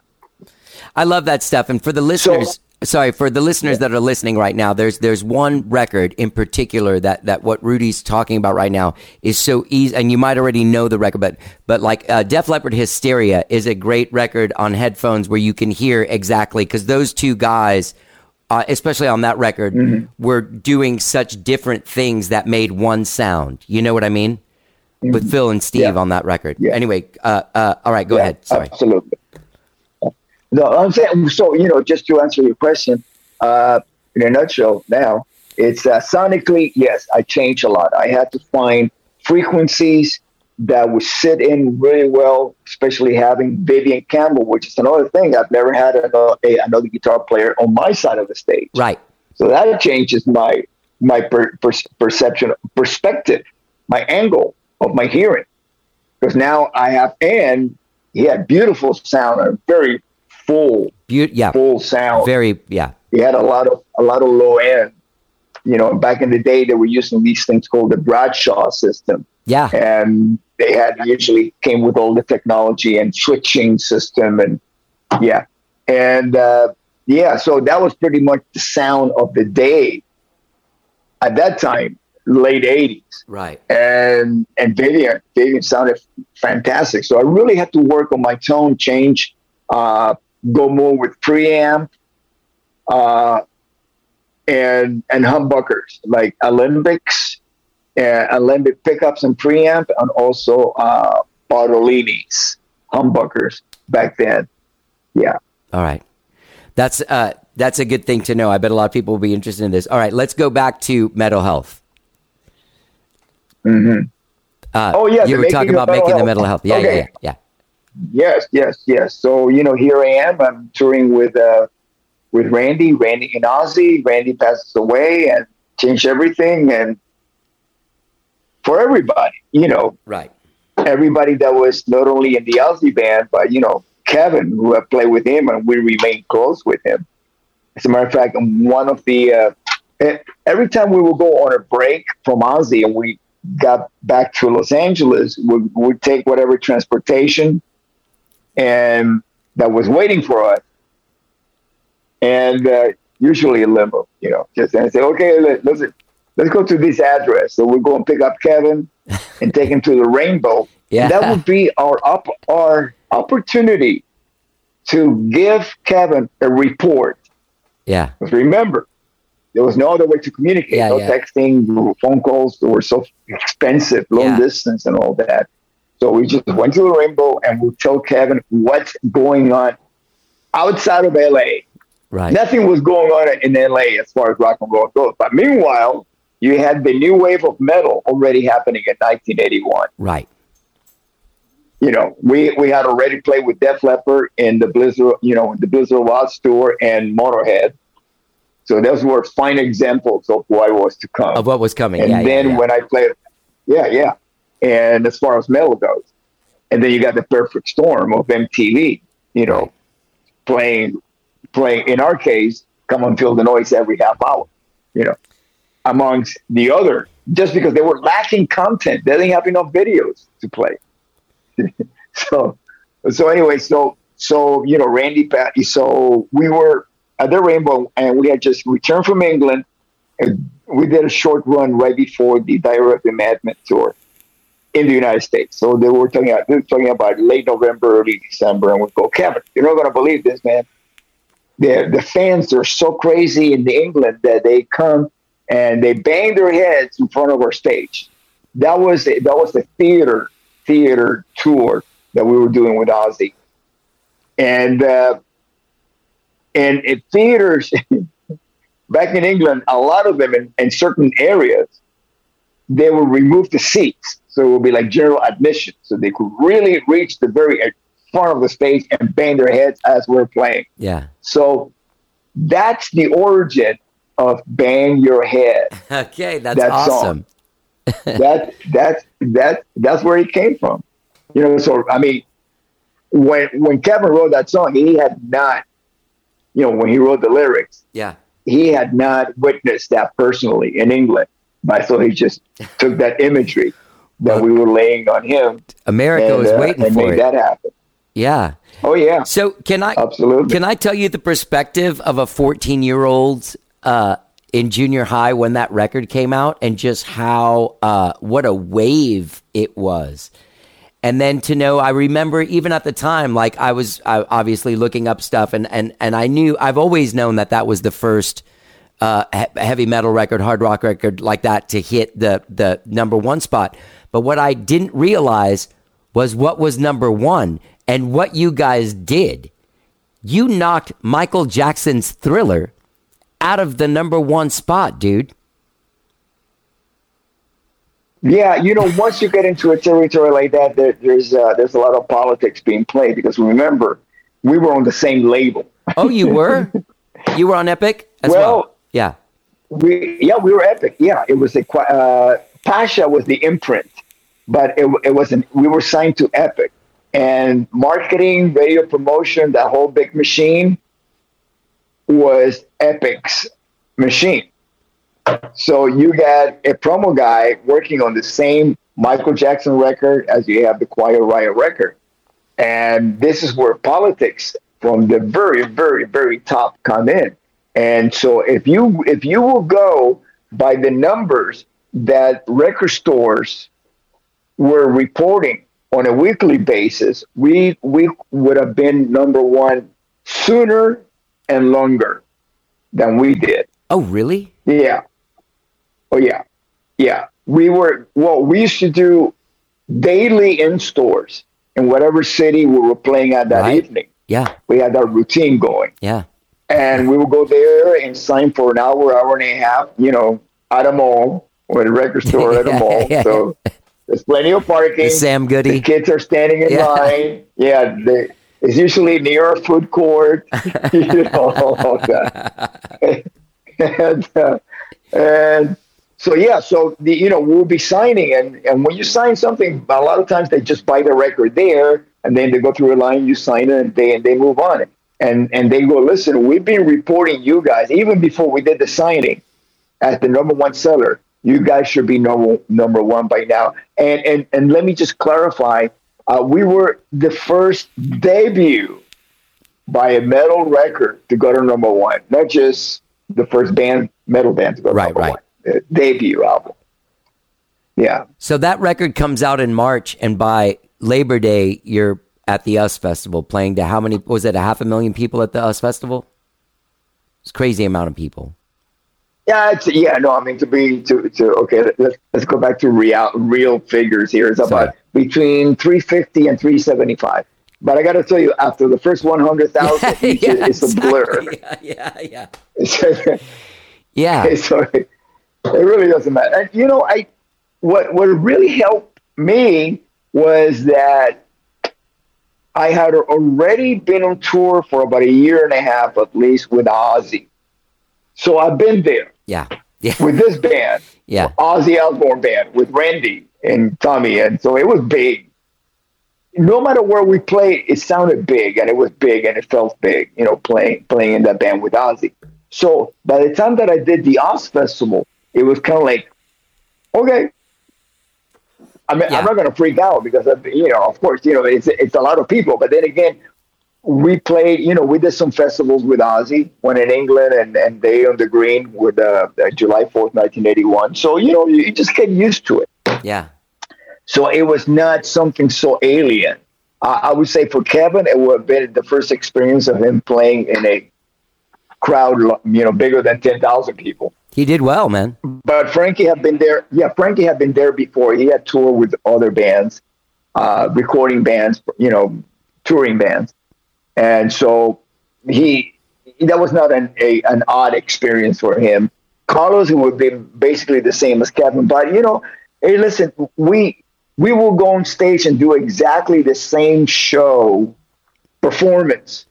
I love that stuff. And for the listeners, sorry, for the listeners that are listening right now, there's there's one record in particular that that what Rudy's talking about right now is so easy, and you might already know the record, but but like uh, Def Leppard Hysteria is a great record on headphones where you can hear exactly because those two guys. Uh, especially on that record, were doing such different things that made one sound. You know what I mean? With Phil and Steve on that record. Anyway, uh, uh, all right, go ahead. Sorry. Absolutely. No, I'm saying so. You know, just to answer your question, uh, in a nutshell, now it's uh, sonically. Yes, I changed a lot. I had to find frequencies that would sit in really well, especially having Vivian Campbell, which is another thing. I've never had another, a, another guitar player on my side of the stage. Right. So that changes my my per, per, perception, perspective, my angle of my hearing, because now I have and he had beautiful sound, a very full, Beau- yeah, full sound. Very, yeah. He had a lot of a lot of low end. You know, back in the day, they were using these things called the Bradshaw system. Yeah. And they had usually came with all the technology and switching system and yeah. And uh, yeah, so that was pretty much the sound of the day at that time, late eighties. Right. And and Vivian Vivian sounded fantastic. So I really had to work on my tone, change, uh, go more with preamp, uh, and and humbuckers like Olympics, uh, Olympic pickups and preamp, and also uh, Bartolini's humbuckers back then. Yeah. All right. That's uh that's a good thing to know. I bet a lot of people will be interested in this. All right, let's go back to Metal Health. Mm-hmm. Uh, Oh, yeah, you were talking about making mental the Metal Health. health. Yeah, Okay. yeah, yeah, Yes, yes, yes. So you know, here I am. I'm touring with uh, with Randy, Randy and Ozzy. Randy passes away and changed everything, and for everybody, you know, Right. everybody that was not only in the Ozzy band, but you know, Kevin, who I played with him, and we remained close with him. As a matter of fact, one of the uh, eh, every time we would go on a break from Ozzy and we got back to Los Angeles, we would take whatever transportation and that was waiting for us, and uh, usually a limo, you know, just and say, okay, let, let's let's go to this address. So we're going to pick up Kevin and take him to the Rainbow. Yeah. That would be our up our opportunity to give Kevin a report. yeah. Because remember, there was no other way to communicate. Yeah, no yeah. texting, phone calls. Were so expensive, long Yeah. distance, and all that. So we just went to the Rainbow and we told Kevin what's going on outside of LA. Right. Nothing was going on in LA as far as rock and roll goes. But meanwhile, you had the new wave of metal already happening in 1981 Right. you know, we we had already played with Def Leppard in the Blizzard, you know, the Blizzard Watch tour and Motorhead. So those were fine examples of what was to come. Of what was coming. and yeah, yeah, then yeah. when I played, yeah, yeah. And as far as metal goes, and then you got the perfect storm of MTV, you know, playing playing, in our case, Come on Feel the Noise every half hour, you know, amongst the other, just because they were lacking content. They didn't have enough videos to play. so, so anyway, so, so, you know, Randy Patty, so we were at the Rainbow and we had just returned from England and we did a short run right before the Diary of the Madman tour in the United States. So they were talking about, were talking about late November, early December, and we go, Kevin, you're not going to believe this, man. The the fans are so crazy in England that they come and they bang their heads in front of our stage. That was that was the theater theater tour that we were doing with Ozzy, and uh, and in theaters back in England, a lot of them in, in certain areas, they would remove the seats. So it would be like general admission. So they could really reach the very front of the stage and bang their heads as we're playing. Yeah. So that's the origin of Bang Your Head. Okay, that's that awesome. that that's that that's where it came from. You know, so I mean when when Kevin wrote that song, he had not you know, when he wrote the lyrics, Yeah. he had not witnessed that personally in England. But so he just took that imagery that we were laying on him. America and, was uh, waiting and for made it. that happen. Yeah. Oh yeah. So can I absolutely can I tell you the perspective of a 14 year old uh, in junior high when that record came out and just how uh, what a wave it was. And then to know, I remember even at the time, like I was uh, obviously looking up stuff, and and and I knew I've always known that that was the first uh, he- heavy metal record, hard rock record like that to hit the the number one spot. But what I didn't realize was what was number one and what you guys did. You knocked Michael Jackson's Thriller out of the number one spot, dude. Yeah, you know, once you get into a territory like that, there, there's uh, there's a lot of politics being played because remember, we were on the same label. Oh, you were? you were on Epic as well? Well- Yeah. We yeah, we were epic. Yeah, it was a uh, Pasha was the imprint, but it it wasn't. We were signed to Epic, and marketing, radio promotion, that whole big machine was Epic's machine. So you got a promo guy working on the same Michael Jackson record as you have the Quiet Riot record. And this is where politics from the very, very, very top come in. And so if you if you will go by the numbers that record stores were reporting on a weekly basis, we we would have been number one sooner and longer than we did. Oh, really? Yeah. Oh yeah. Yeah. We were well, we used to do daily in stores in whatever city we were playing at that Right. evening. Yeah. We had our routine going. Yeah. And we would go there and sign for an hour, hour and a half, you know, at a mall or at a record store at a Yeah, mall. yeah. So there's plenty of parking. The Sam Goody. The kids are standing in Yeah. line. Yeah, they, it's usually near a food court. you know, and, uh, and so yeah, so the you know we'll be signing, and and when you sign something, a lot of times they just buy the record there, and then they go through a line, you sign it, and they and they move on. And and they go, listen, we've been reporting you guys even before we did the signing as the number one seller. You guys should be number number one by now. And and and let me just clarify, uh, we were the first debut by a metal record to go to number one, not just the first band metal band to go to Right, number right. one. Debut album. Yeah. So that record comes out in March, and by Labor Day, you're at the US Festival playing to how many? Was it a half a million people at the US Festival? It's a crazy amount of people. Yeah, it's, yeah, no, I mean to be to to okay, let's let's go back to real real figures here. It's about between 350 and 375. But I got to tell you, after the first 100,000, it's, it's a blur. Yeah, yeah. yeah. So it, it really doesn't matter. And you know, I what what really helped me was that I had already been on tour for about a year and a half at least with Ozzy. So I've been there Yeah. Yeah. with this band, Yeah. Ozzy Osbourne band with Randy and Tommy, and so it was big. no matter where we played, it sounded big and it was big and it felt big, you know, playing playing in that band with Ozzy. So by the time that I did the US Festival, it was kind of like, okay. I mean, I'm not going to freak out because, of, you know, of course, you know, it's it's a lot of people. But then again, we played, you know, we did some festivals with Ozzy, one in England and, and Day on the Green with uh, uh, July 4th, 1981. So, you know, you just get used to it. Yeah. So it was not something so alien. Uh, I would say for Kevin, it would have been the first experience of him playing in a crowd, you know, bigger than 10,000 people. He did well, man. But Frankie had been there. Yeah, Frankie had been there before. He had toured with other bands, uh, recording bands, you know, touring bands, and so he that was not an a, an odd experience for him. Carlos would be basically the same as Kevin, but you know, hey, listen, we we will go on stage and do exactly the same show performance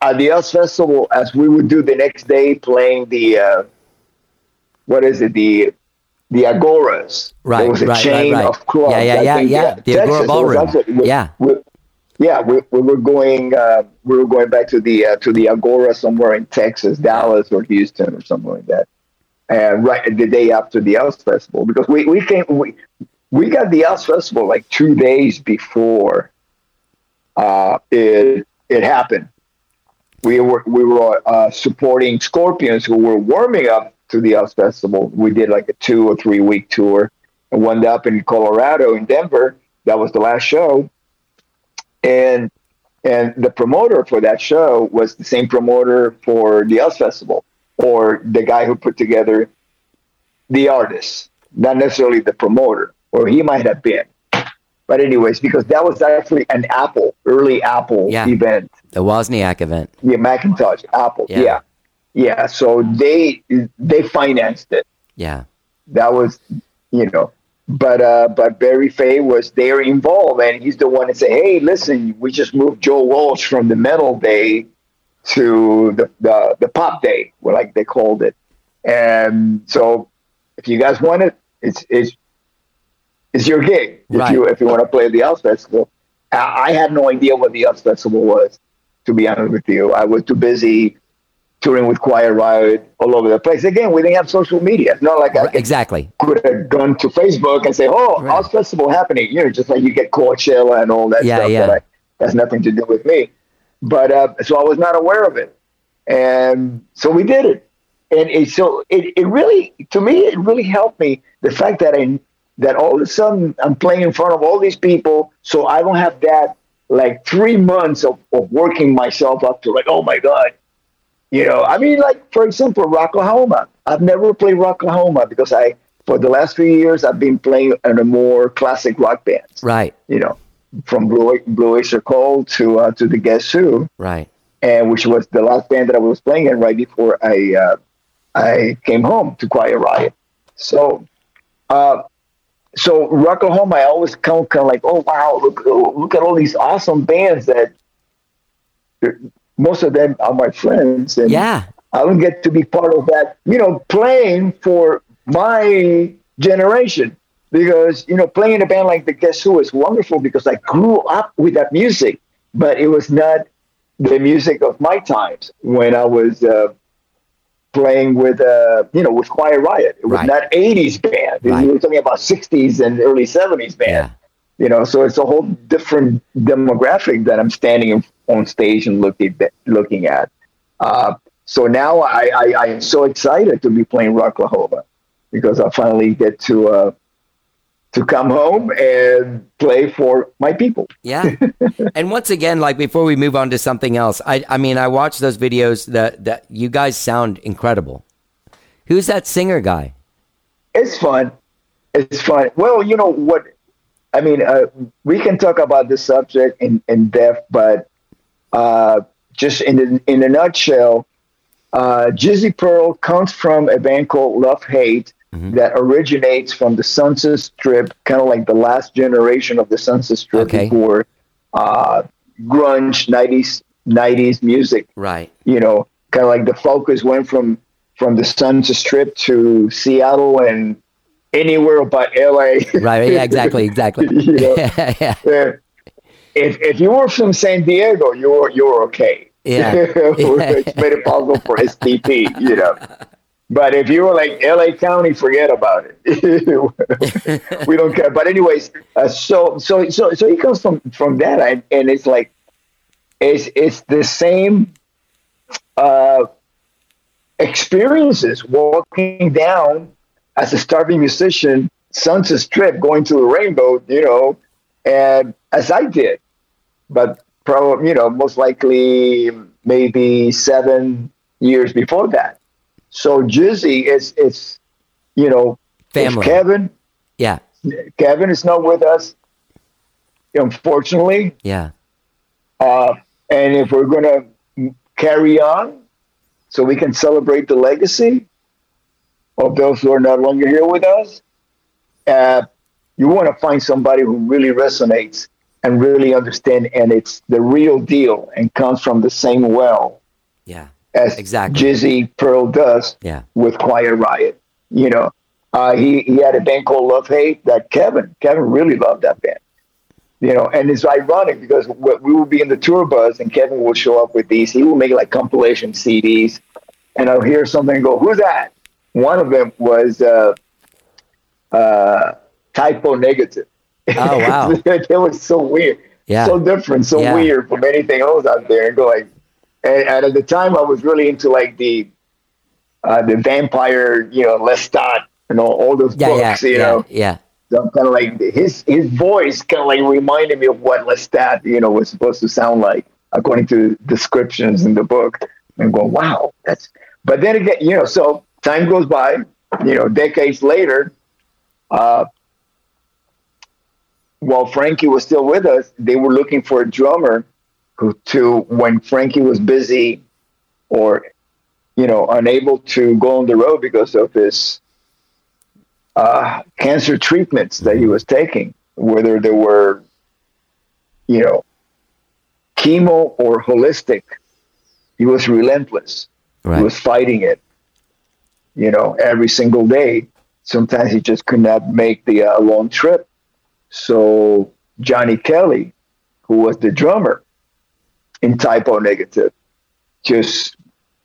at the US Festival as we would do the next day playing the uh, what is it the the agoras. Right, There was a right, chain right, right. of clubs. Yeah, yeah, yeah, yeah. The Texas, Agora Ballroom. actually- Yeah. Yeah, we, we were going uh, we were going back to the uh, to the Agora somewhere in Texas, Dallas or Houston or something like that. And right the day after the US Festival, because we, we came we we got the US Festival like two days before uh, it it happened. We were we were uh, supporting Scorpions who were warming up to the US Festival. We did like a two or three week tour and wound up in Colorado in Denver. That was the last show, and and the promoter for that show was the same promoter for the US Festival, or the guy who put together the artist, not necessarily the promoter, or he might have been. But anyways, because that was actually an Apple early Apple Yeah. event, The Wozniak event. yeah, Macintosh, Apple, Yeah. yeah. yeah, So they they financed it. Yeah. That was, you know, but uh, but Barry Fay was there involved, and he's the one that said, "Hey, listen, we just moved Joe Walsh from the metal day to the the, the pop day, like they called it." And so, if you guys want it, it's it's it's your gig. If Right. you if you want to play the US Festival, I, I had no idea what the US Festival was. To be honest with you, I was too busy touring with Quiet Riot all over the place. Again, we didn't have social media. It's not like I Exactly. could have gone to Facebook and say, "Oh, US Festival happening." You know, just like you get Coachella and all that Yeah, stuff. yeah. That I, has nothing to do with me. But uh, so I was not aware of it, and so we did it. And it, so it, it really, to me, it really helped me. The fact that I that all of a sudden I'm playing in front of all these people, so I don't have that like three months of, of working myself up to like, oh my god, you know, I mean, like for example, Rocklahoma. I've never played Rocklahoma because I, for the last few years, I've been playing in a more classic rock bands. Right. You know, from Blue, Blue Oyster Cult to uh, to the Guess Who, Right. and which was the last band that I was playing in right before I uh, I came home to Quiet Riot. So, uh, so Rocklahoma, I always come kind of like, oh wow, look look at all these awesome bands that most of them are my friends, and Yeah. I don't get to be part of that, you know, playing for my generation. Because, you know, playing in a band like the Guess Who is wonderful because I grew up with that music, but it was not the music of my times when I was uh, playing with, uh, you know, with Quiet Riot. It was Right. not 80s band. Right. We were talking about 60s and early 70s band. Yeah. You know, so it's a whole different demographic that I'm standing in, on stage and looking looking at. Uh, so now I, I, I am so excited to be playing Rocklahoma because I finally get to uh, to come home and play for my people. Yeah. and once again, like before we move on to something else, I I mean I watched those videos that that you guys sound incredible. Who's that singer guy? It's fun. It's fun. Well, you know what? I mean, uh, we can talk about this subject in, in depth, but uh, just in in a nutshell, uh, Jizzy Pearl comes from a band called Love Hate that originates from the Sunset Strip, kind of like the last generation of the Sunset Strip Okay. before uh, grunge '90s '90s music Right. you know, kind of like the focus went from from the Sunset Strip to Seattle and anywhere but LA. Right. Yeah. Exactly. Exactly. You know? yeah. Yeah. If if you were from San Diego, you're you were okay. Yeah. it's made it possible for STP, you know. But if you were like LA County, forget about it. we don't care. But anyways, uh, so so so so he comes from from that, and, and it's like it's it's the same uh, experiences walking down as a starving musician, Sunset Strip, going to the Rainbow, you know, and as I did, but probably you know most likely maybe seven years before that. So Jizzy is it's you know Family. Kevin Yeah. Kevin is not with us, unfortunately. Yeah. Uh, and if we're going to carry on so we can celebrate the legacy of those who are no longer here with us, uh, you want to find somebody who really resonates and really understand, and it's the real deal and comes from the same well Yeah. as Exactly. Jizzy Pearl does Yeah. with Quiet Riot. You know, uh, he he had a band called Love Hate that Kevin Kevin really loved that band. You know, and it's ironic because we will be in the tour bus and Kevin will show up with these. He will make like compilation CDs, and I'll hear something and go, "Who's that?" One of them was uh, uh, Type O Negative. Oh, wow. it was so weird, Yeah. so different, so Yeah. weird from anything else out there. And go like, and, and at the time I was really into like the uh, the vampire, you know, Lestat, and all, all those Yeah. books, Yeah. you yeah. know. Yeah. So I'm kind of like his his voice kind of like reminded me of what Lestat, you know, was supposed to sound like according to descriptions in the book. And go, wow, that's. But then again, you know, so time goes by, you know, decades later. Uh, while Frankie was still with us, they were looking for a drummer who, to when Frankie was busy or you know unable to go on the road because of his uh, cancer treatments that he was taking, whether they were, you know, chemo or holistic. He was relentless. Right. He was fighting it, you know, every single day. Sometimes he just could not make the uh, long trip. So Johnny Kelly, who was the drummer in Type O Negative, just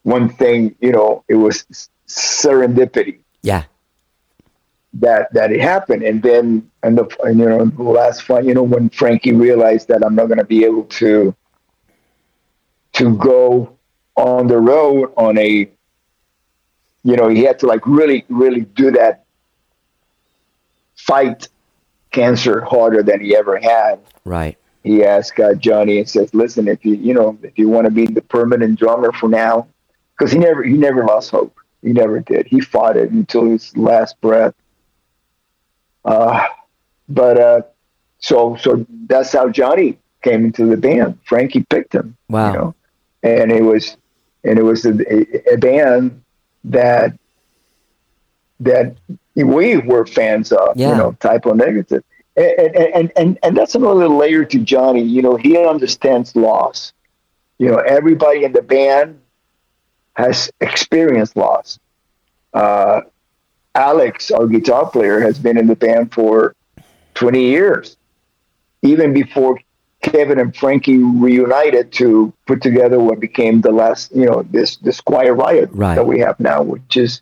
one thing, you know, it was serendipity Yeah. that that it happened. And then, and the and, you know, the last fight, you know, when Frankie realized that I'm not going to be able to to go on the road on a, you know, he had to like really, really do that fight cancer harder than he ever had. Right. He asked uh, Johnny and says, "Listen, if you you know if you want to be the permanent drummer for now, because he never he never lost hope. He never did. He fought it until his last breath. Uh, but uh, so so that's how Johnny came into the band. Frankie picked him. Wow. You know, and it was and it was a, a, a band that that we were fans of. Yeah. You know, Type O Negative. And, and, and, and, that's another layer to Johnny. You know, he understands loss. You know, everybody in the band has experienced loss. Uh, Alex, our guitar player, has been in the band for 20 years, even before Kevin and Frankie reunited to put together what became the last, you know, this this Quiet Riot Right. that we have now, which is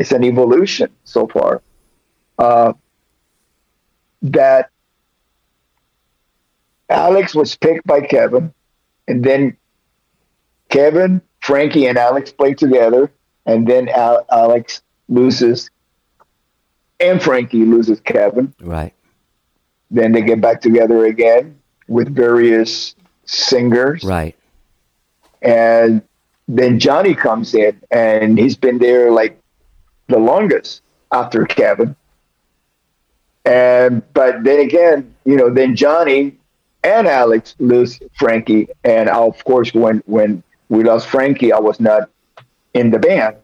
it's an evolution so far. Uh, that Alex was picked by Kevin, and then Kevin, Frankie, and Alex play together, and then Al- Alex loses, and Frankie loses Kevin. Right. Then they get back together again with various singers, Right. and then Johnny comes in, and he's been there like the longest after Kevin. And but then again, you know, then Johnny and Alex lose Frankie, and of course, when when we lost Frankie, I was not in the band,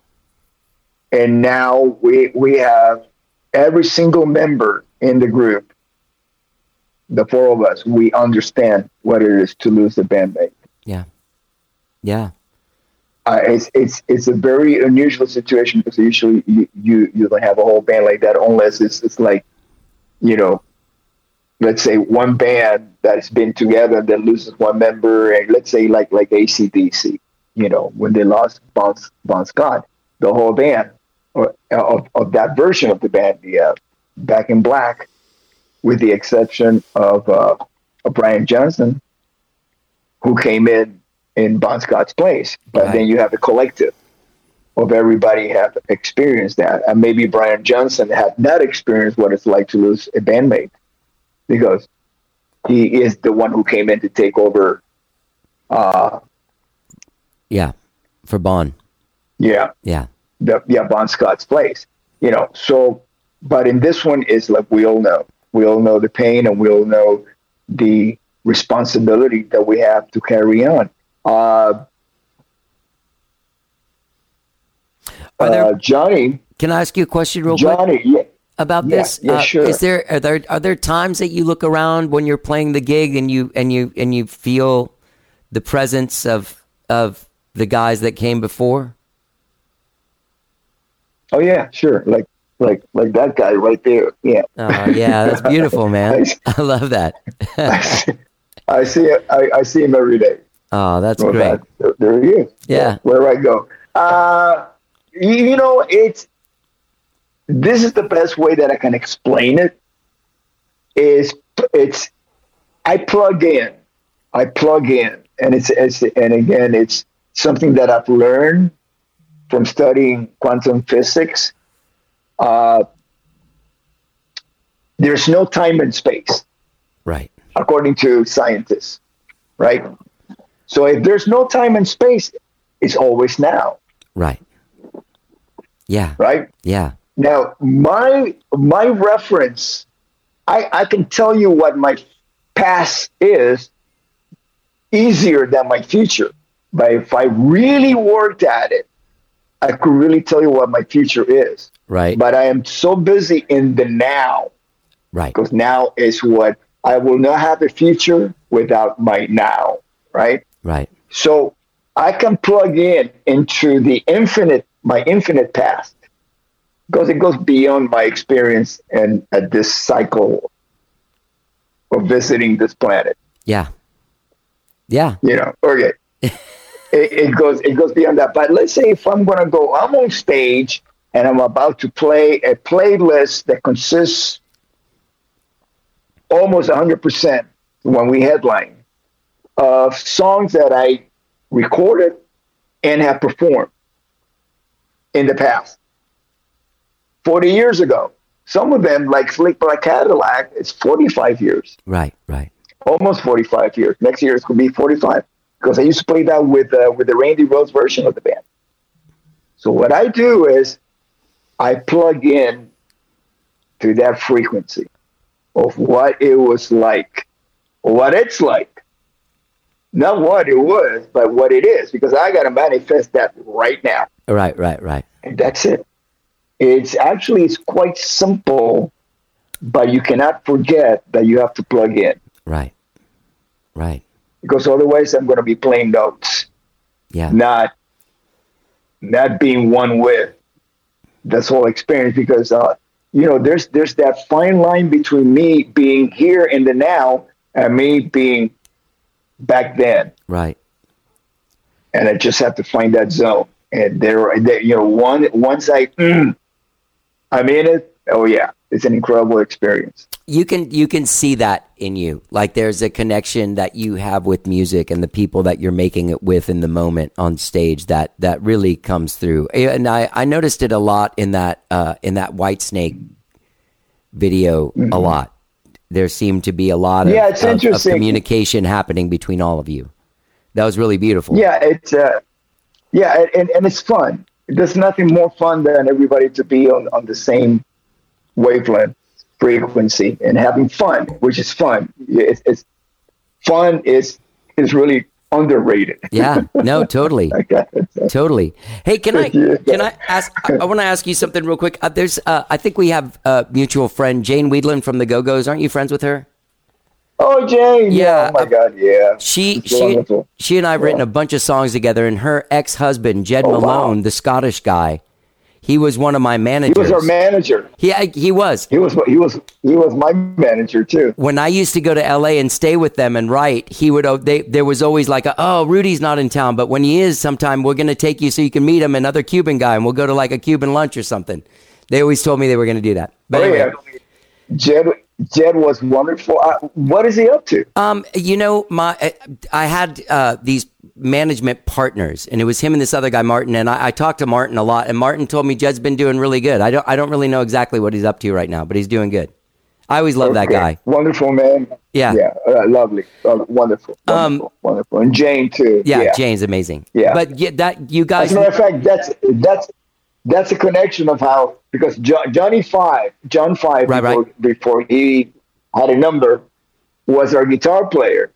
and now we we have every single member in the group, the four of us, we understand what it is to lose a bandmate. Yeah. Yeah. Uh, it's it's it's a very unusual situation because usually you, you you don't have a whole band like that unless it's it's like, you know, let's say one band that's been together that loses one member, and let's say like like ACDC, you know, when they lost Bon, bon Scott, the whole band or, of, of that version of the band, the uh, Back in Black, with the exception of, uh, of Brian Johnson, who came in in Bon Scott's place. But Right. then you have the collective of everybody have experienced that, and maybe Brian Johnson had not experienced what it's like to lose a bandmate because he is the one who came in to take over. Uh, Yeah, for Bon. yeah, Yeah, the yeah Bon Scott's place. You know, so but in this one is like we all know. We all know the pain and we all know the responsibility that we have to carry on. Uh, Are there- uh, Johnny, Can I ask you a question real quick? Johnny, yeah, about Yeah, this? yeah, Uh, sure. Is there are there are there times that you look around when you're playing the gig and you and you and you feel the presence of of the guys that came before? oh yeah, sure, like like like that guy right there. Yeah, Oh, yeah, that's beautiful, man. I love that. I see it. I, I see him every day. Oh, that's Well, great. that- there he is. Yeah. Where I go. Uh, you, you know, it's this is the best way that I can explain it. Is it's I plug in, I plug in, and it's, it's and again, it's something that I've learned from studying quantum physics. Uh, there's no time and space Right. according to scientists, right? So if there's no time and space, it's always now, Right. Yeah. right? Yeah. Now, my my reference, I, I can tell you what my past is easier than my future. But if I really worked at it, I could really tell you what my future is. Right. But I am so busy in the now Right. because now is what I will not have a future without my now, right? Right. So I can plug in into the infinite, my infinite past, because it goes beyond my experience and at this cycle of visiting this planet. Yeah. Yeah. You know, okay. it, it goes it goes beyond that. But let's say if I'm gonna go, I'm on stage and I'm about to play a playlist that consists almost 100% when we headline of songs that I recorded and have performed in the past. 40 years ago. Some of them, like Slick Black Cadillac, it's 45 years, Right. Right. almost 45 years. Next year it's going to be 45 because I used to play that with uh, with the Randy Rhoads version of the band. So what I do is I plug in to that frequency of what it was like, what it's like. Not what it was, but what it is, because I got to manifest that right now. Right. Right. Right. And that's it. It's actually it's quite simple, but you cannot forget that you have to plug in Right. Right. because otherwise I'm going to be playing notes, Yeah. not not being one with this whole experience. Because uh, you know, there's there's that fine line between me being here in the now and me being back then, Right. and I just have to find that zone. And there, there you know, one once I mm, I'm in it. Oh yeah, it's an incredible experience. you can you can see that in you like there's a connection that you have with music and the people that you're making it with in the moment on stage that that really comes through and i i noticed it a lot in that uh in that Whitesnake video a lot there seemed to be a lot of. Yeah, it's of- of interesting. communication happening between all of you that was really beautiful Yeah, it's uh, yeah, and, and it's fun. There's nothing more fun than everybody to be on, on the same wavelength frequency and having fun, which is fun. It's, it's fun is is really underrated. yeah no totally totally hey can i can i ask i, I want to ask you something real quick uh, there's uh, i think we have a mutual friend Jane Wiedlin from the go-go's aren't you friends with her Oh, Jane. Yeah, oh my God. Yeah. she It's she wonderful. she and I have written a bunch of songs together, and her ex husband Jed Oh, wow. Malone, the Scottish guy, He was one of my managers. He was our manager. He he was. He was he was he was my manager too. When I used to go to LA and stay with them and write, he would. oh, They there was always like, a, oh, Rudy's not in town, but when he is, sometime we're gonna take you so you can meet him, another Cuban guy, and we'll go to like a Cuban lunch or something. They always told me they were gonna do that. But oh anyway. yeah, Jed Jed was wonderful. Uh, what is he up to? Um, you know, my I- I had uh, these management partners, and it was him and this other guy, Martin. And I, I talked to Martin a lot, and Martin told me Jed's been doing really good. I don't I don't really know exactly what he's up to right now, but he's doing good. I always love that guy. Wonderful man. Yeah. Yeah. Uh, lovely. Uh, wonderful. Wonderful. wonderful. And Jane too. Um, Yeah, Jane's amazing. Yeah. but yeah, that you guys. As a matter of fact, that's that's that's a connection of how because jo- Johnny Five, John Five, Right, before, before he had a number, was our guitar player,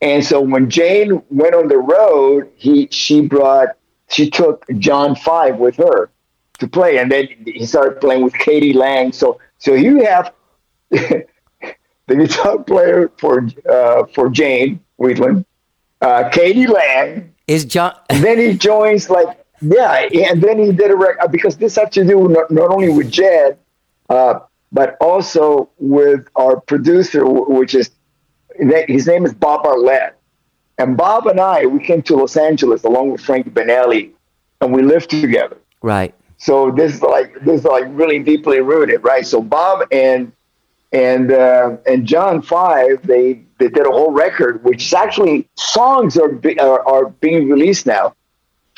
and so when Jane went on the road, he she brought she took John Five with her to play, and then he started playing with k.d. lang. So so you have the guitar player for uh, for Jane Wiedlin, uh, k.d. lang. Is John? Then he joins like yeah, and then he did a record because this had to do not, not only with Jed, uh, but also with our producer, which is his name is Bob Marlette. And Bob and I, we came to Los Angeles along with Frank Banali, and we lived together. Right. So this is like this is like really deeply rooted, right? So Bob and and uh, and John Five, they they did a whole record, which is actually songs are be, are, are being released now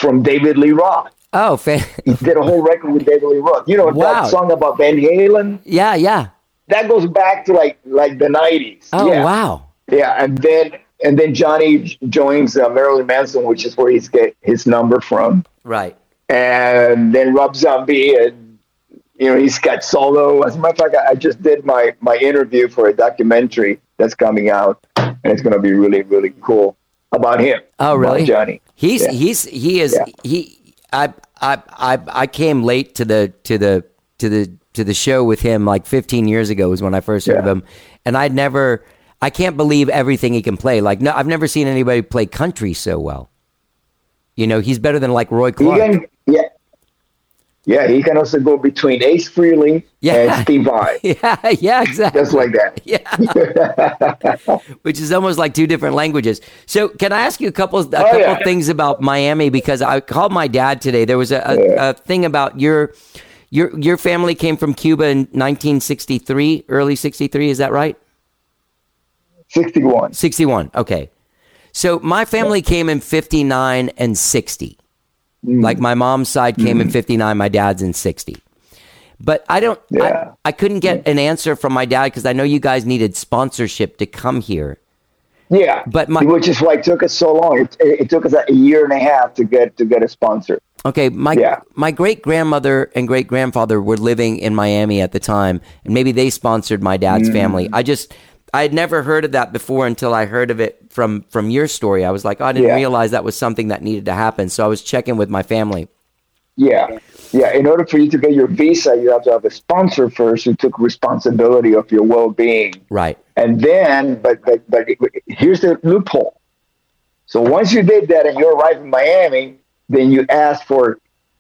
from David Lee Roth. Oh, fan. He did a whole record with David Lee Roth. You know Wow. that song about Van Halen? Yeah, yeah. That goes back to like like the nineties. Oh, yeah. wow. Yeah, and then and then Johnny joins uh, Marilyn Manson, which is where he's get his number from Right. and then Rob Zombie, and you know he's got solo. As a matter of fact, I just did my my interview for a documentary that's coming out, and it's going to be really really cool about him. Oh, about really? Johnny? He's Yeah. he's he is Yeah. he. I I I I came late to the to the to the to the show with him like 15 years ago was when I first heard of him, and I'd never. I can't believe everything he can play. Like no, I've never seen anybody play country so well. You know, he's better than like Roy Clark. can, yeah, yeah. He can also go between Ace Frehley Yeah. and Steve Vai, yeah, yeah, exactly. just like that. Yeah. Which is almost like two different languages. So, can I ask you a couple a oh, couple Oh, yeah. things about Miami because I called my dad today. There was a, a, a thing about your your your family came from Cuba in 1963, early 63, is that right? 61. 61. Okay. So, my family came in 59 and 60. Mm. Like my mom's side came in 59, my dad's in 60. But I don't, Yeah. I, I couldn't get an answer from my dad because I know you guys needed sponsorship to come here. Yeah, But my- which is why it took us so long. It, it, it took us a year and a half to get to get a sponsor. Okay, my Yeah. my great grandmother and great grandfather were living in Miami at the time, and maybe they sponsored my dad's Mm. family. I just I had never heard of that before until I heard of it from from your story. I was like, oh, I didn't Yeah. realize that was something that needed to happen. So I was checking with my family. Yeah. Yeah. In order for you to get your visa, you have to have a sponsor first who took responsibility of your well being. Right. And then, but, but, but here's the loophole. So once you did that and you arrive in Miami, then you ask for,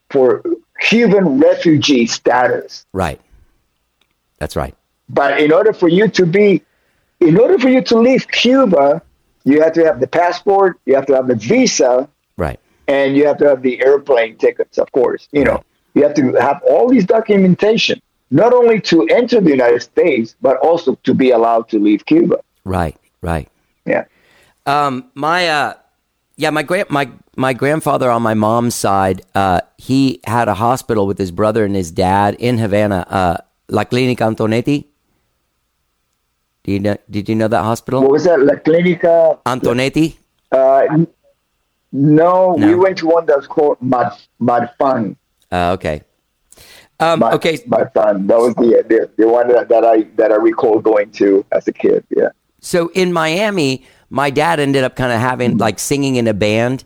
for Cuban refugee status. Right. That's right. But in order for you to be, in order for you to leave Cuba, you have to have the passport, you have to have the visa, Right. and you have to have the airplane tickets, of course. You know, you have to have all these documentation, not only to enter the United States, but also to be allowed to leave Cuba. Right. Right. Yeah. Um, my uh, yeah, my grand my my grandfather on my mom's side, uh, he had a hospital with his brother and his dad in Havana, uh, La Clinica Antonetti. Do you know? Did you know that hospital? What was that? La Clinica Antonetti. Uh, n- no, we went to one that's called Mad Madfan. Uh, okay. Um, okay. Madfan. That was the, the the one that, that I that I recall going to as a kid. Yeah. So in Miami, my dad ended up kind of having like singing in a band,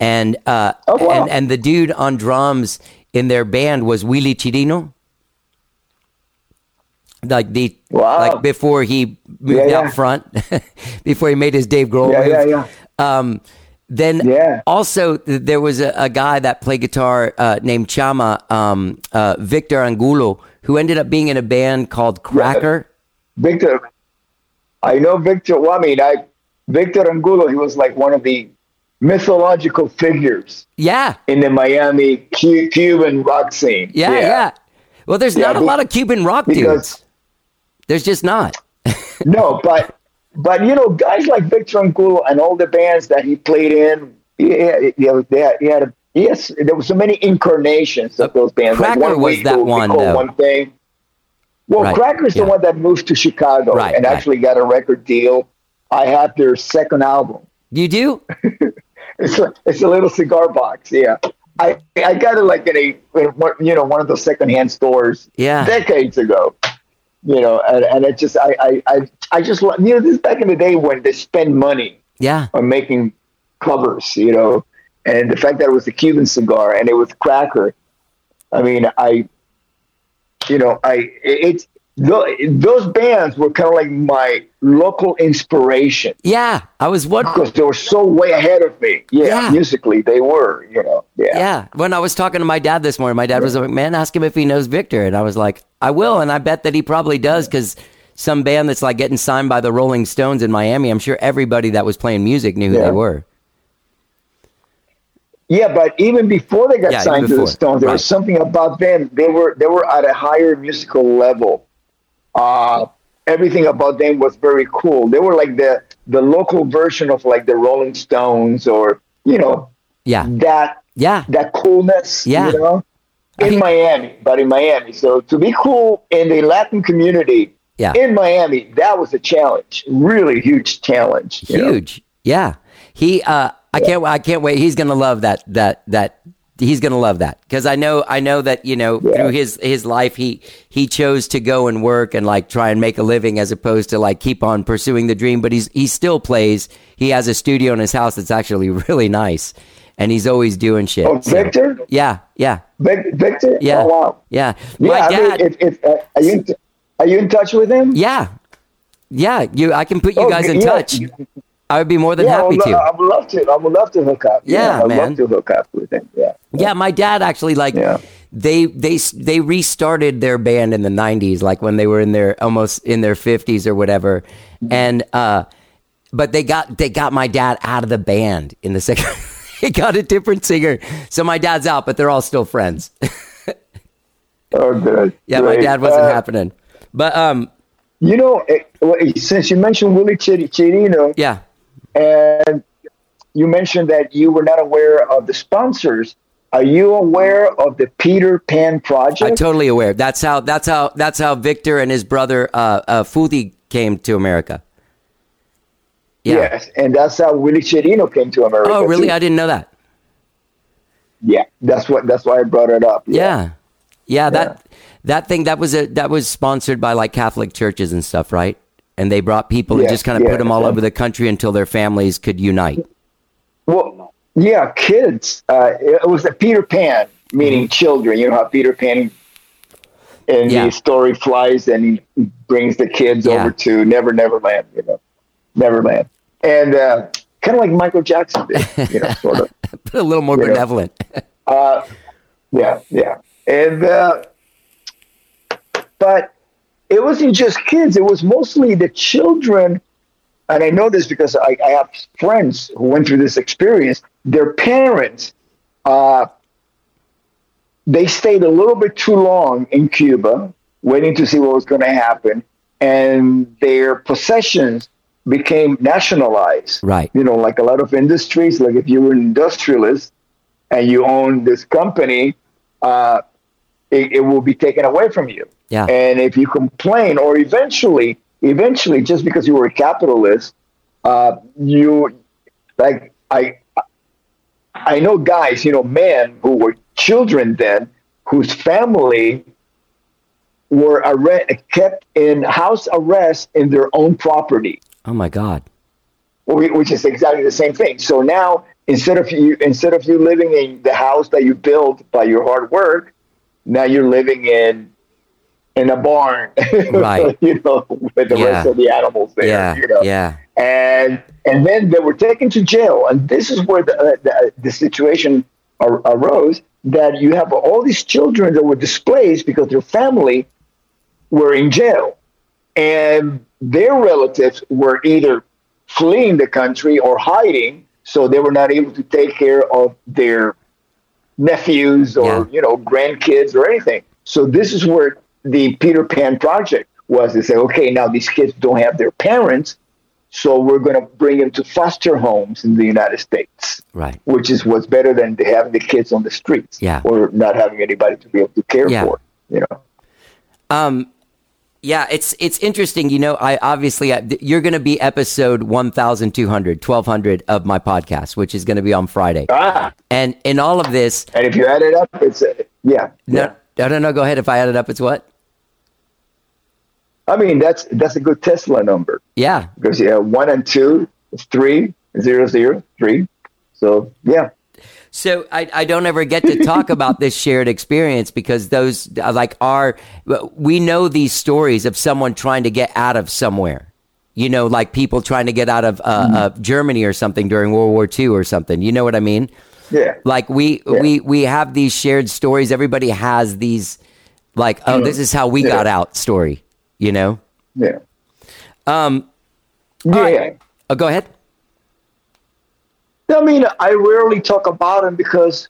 and uh, and and the dude on drums in their band was Willie Chirino. Like the like before he moved Yeah, out yeah. front, before he made his Dave Grohl Yeah, move. yeah, Um, then Yeah. also there was a, a guy that played guitar uh, named Chama, um, uh, Victor Angulo, who ended up being in a band called Cracker. Victor, I know Victor. Well, I mean, I Victor Angulo. He was like one of the mythological figures Yeah, in the Miami Cu- Cuban rock scene. yeah, yeah. Well, there's Yeah, not a lot of Cuban rock because- dudes. There's just not. no, but but you know, guys like Victor Angulo and all the bands that he played in, yeah, yeah, they had, he had a, yes, there were so many incarnations of those bands. Cracker like one was that one, though. One thing. Well, Right, Cracker's yeah. the one that moved to Chicago Right, and right. actually got a record deal. I have their second album. You do? It's a, it's a little cigar box. Yeah. I, I got it like in a, you know, one of those secondhand stores Yeah. decades ago. You know, and, and it just, I, I, I, I just, you know, this is back in the day when they spend money Yeah. on making covers, you know, and the fact that it was a Cuban cigar and it was cracker. I mean, I, you know, I, it's, tho- those bands were kind of like my local inspiration Yeah, I was wondering. because they were so way ahead of me. Yeah, Yeah. musically they were. You know. Yeah. Yeah. When I was talking to my dad this morning, my dad was like, "Man, ask him if he knows Victor," and I was like, "I will," and I bet that he probably does because some band that's like getting signed by the Rolling Stones in Miami. I'm sure everybody that was playing music knew who Yeah. they were. Yeah, but even before they got Yeah, signed to the Stones, there Right. was something about them. They were they were at a higher musical level. Uh, everything about them was very cool. They were like the the local version of like the Rolling Stones, or you know Yeah. that Yeah. that coolness. Yeah. you know, in Miami, but in Miami. So to be cool in the Latin community. Yeah. In Miami, that was a challenge, really huge challenge. you know? Huge. Yeah. He. Uh. I can't. I can't wait. He's gonna love that. That. That. He's gonna love that because I know. I know that you know through his his life he he chose to go and work and like try and make a living as opposed to like keep on pursuing the dream. But he's he still plays. He has a studio in his house that's actually really nice, and he's always doing shit. Oh, So- Victor? Yeah. Yeah. Vic- Victor? Yeah. Oh, wow. Yeah. Yeah, My I dad. mean, if, if, uh, are, you in, are you in touch with him? yeah. Yeah. You. I can put you Oh, guys in yeah. touch. I would be more than yeah, I happy to. I would love to. I would love to hook up. Yeah, I'd man. love to hook up with him. Yeah. Yeah, my dad actually like they they they restarted their band in the 90s like when they were in their almost in their 50s or whatever. And uh but they got they got my dad out of the band in the second he got a different singer. So my dad's out, but they're all still friends. Oh, good. yeah, my dad wasn't Uh, happening. But um You know, since you mentioned Willie Chir- Chirino, yeah, and you mentioned that you were not aware of the sponsors. Are you aware of the Peter Pan project? I'm totally aware. That's how that's how that's how Victor and his brother uh uh came to America. Yeah. Yes, and that's how Willie Chirino came to America. Oh, really? too. I didn't know that. Yeah, that's what. That's why I brought it up. Yeah. Yeah, that that thing that was a that was sponsored by like Catholic churches and stuff, right? And they brought people and just kind of yeah, put them all yeah. over the country until their families could unite. Well, yeah, kids. Uh, it was a Peter Pan, meaning children. You know how Peter Pan in Mm-hmm. Yeah. the story flies and he brings the kids Yeah. over to Never Never Land, you know, Neverland. And uh, kind of like Michael Jackson did, you know, sort of. But a little more benevolent. Uh, yeah, yeah. And, uh, but it wasn't just kids, it was mostly the children. And I know this because I, I have friends who went through this experience. Their parents, uh, they stayed a little bit too long in Cuba, waiting to see what was going to happen. And their possessions became nationalized. Right. You know, like a lot of industries, like if you were an industrialist and you own this company, uh, it, it will be taken away from you. Yeah. And if you complain, or eventually, eventually, just because you were a capitalist, uh, you like I, I know guys, you know, men who were children then, whose family were arre- kept in house arrest in their own property Oh my God. which is exactly the same thing. So now instead of you instead of you living in the house that you built by your hard work, now you're living in in a barn, Right. you know, with the Yeah. rest of the animals there. Yeah, you know? yeah. and and then they were taken to jail, and this is where the uh, the, the situation ar- arose that you have all these children that were displaced because their family were in jail, and their relatives were either fleeing the country or hiding, so they were not able to take care of their nephews or you know grandkids or anything. So this is where the Peter Pan project was to say, okay, now these kids don't have their parents, so we're going to bring them to foster homes in the United States, Right. which is what's better than having the kids on the streets Yeah. or not having anybody to be able to care Yeah. for. You know, Um, yeah, it's it's interesting. You know, I obviously th- you're going to be episode 1,200, 1,200 of my podcast, which is going to be on Friday. Ah. And in all of this, and if you add it up, it's uh, yeah. no, I don't know. Go ahead. If I add it up, it's what? I mean, that's that's a good Tesla number Yeah, because yeah, one and two is three, zero zero three. So yeah, So I, I don't ever get to talk about this shared experience because those like are we know these stories of someone trying to get out of somewhere. You know, like people trying to get out of uh, uh, Germany or something during World War II or something. You know what I mean? Yeah. Like we we we have these shared stories. Everybody has these like oh this is how we Yeah. got out story. You know? yeah, Um. yeah. Oh, go ahead. I mean, I rarely talk about them because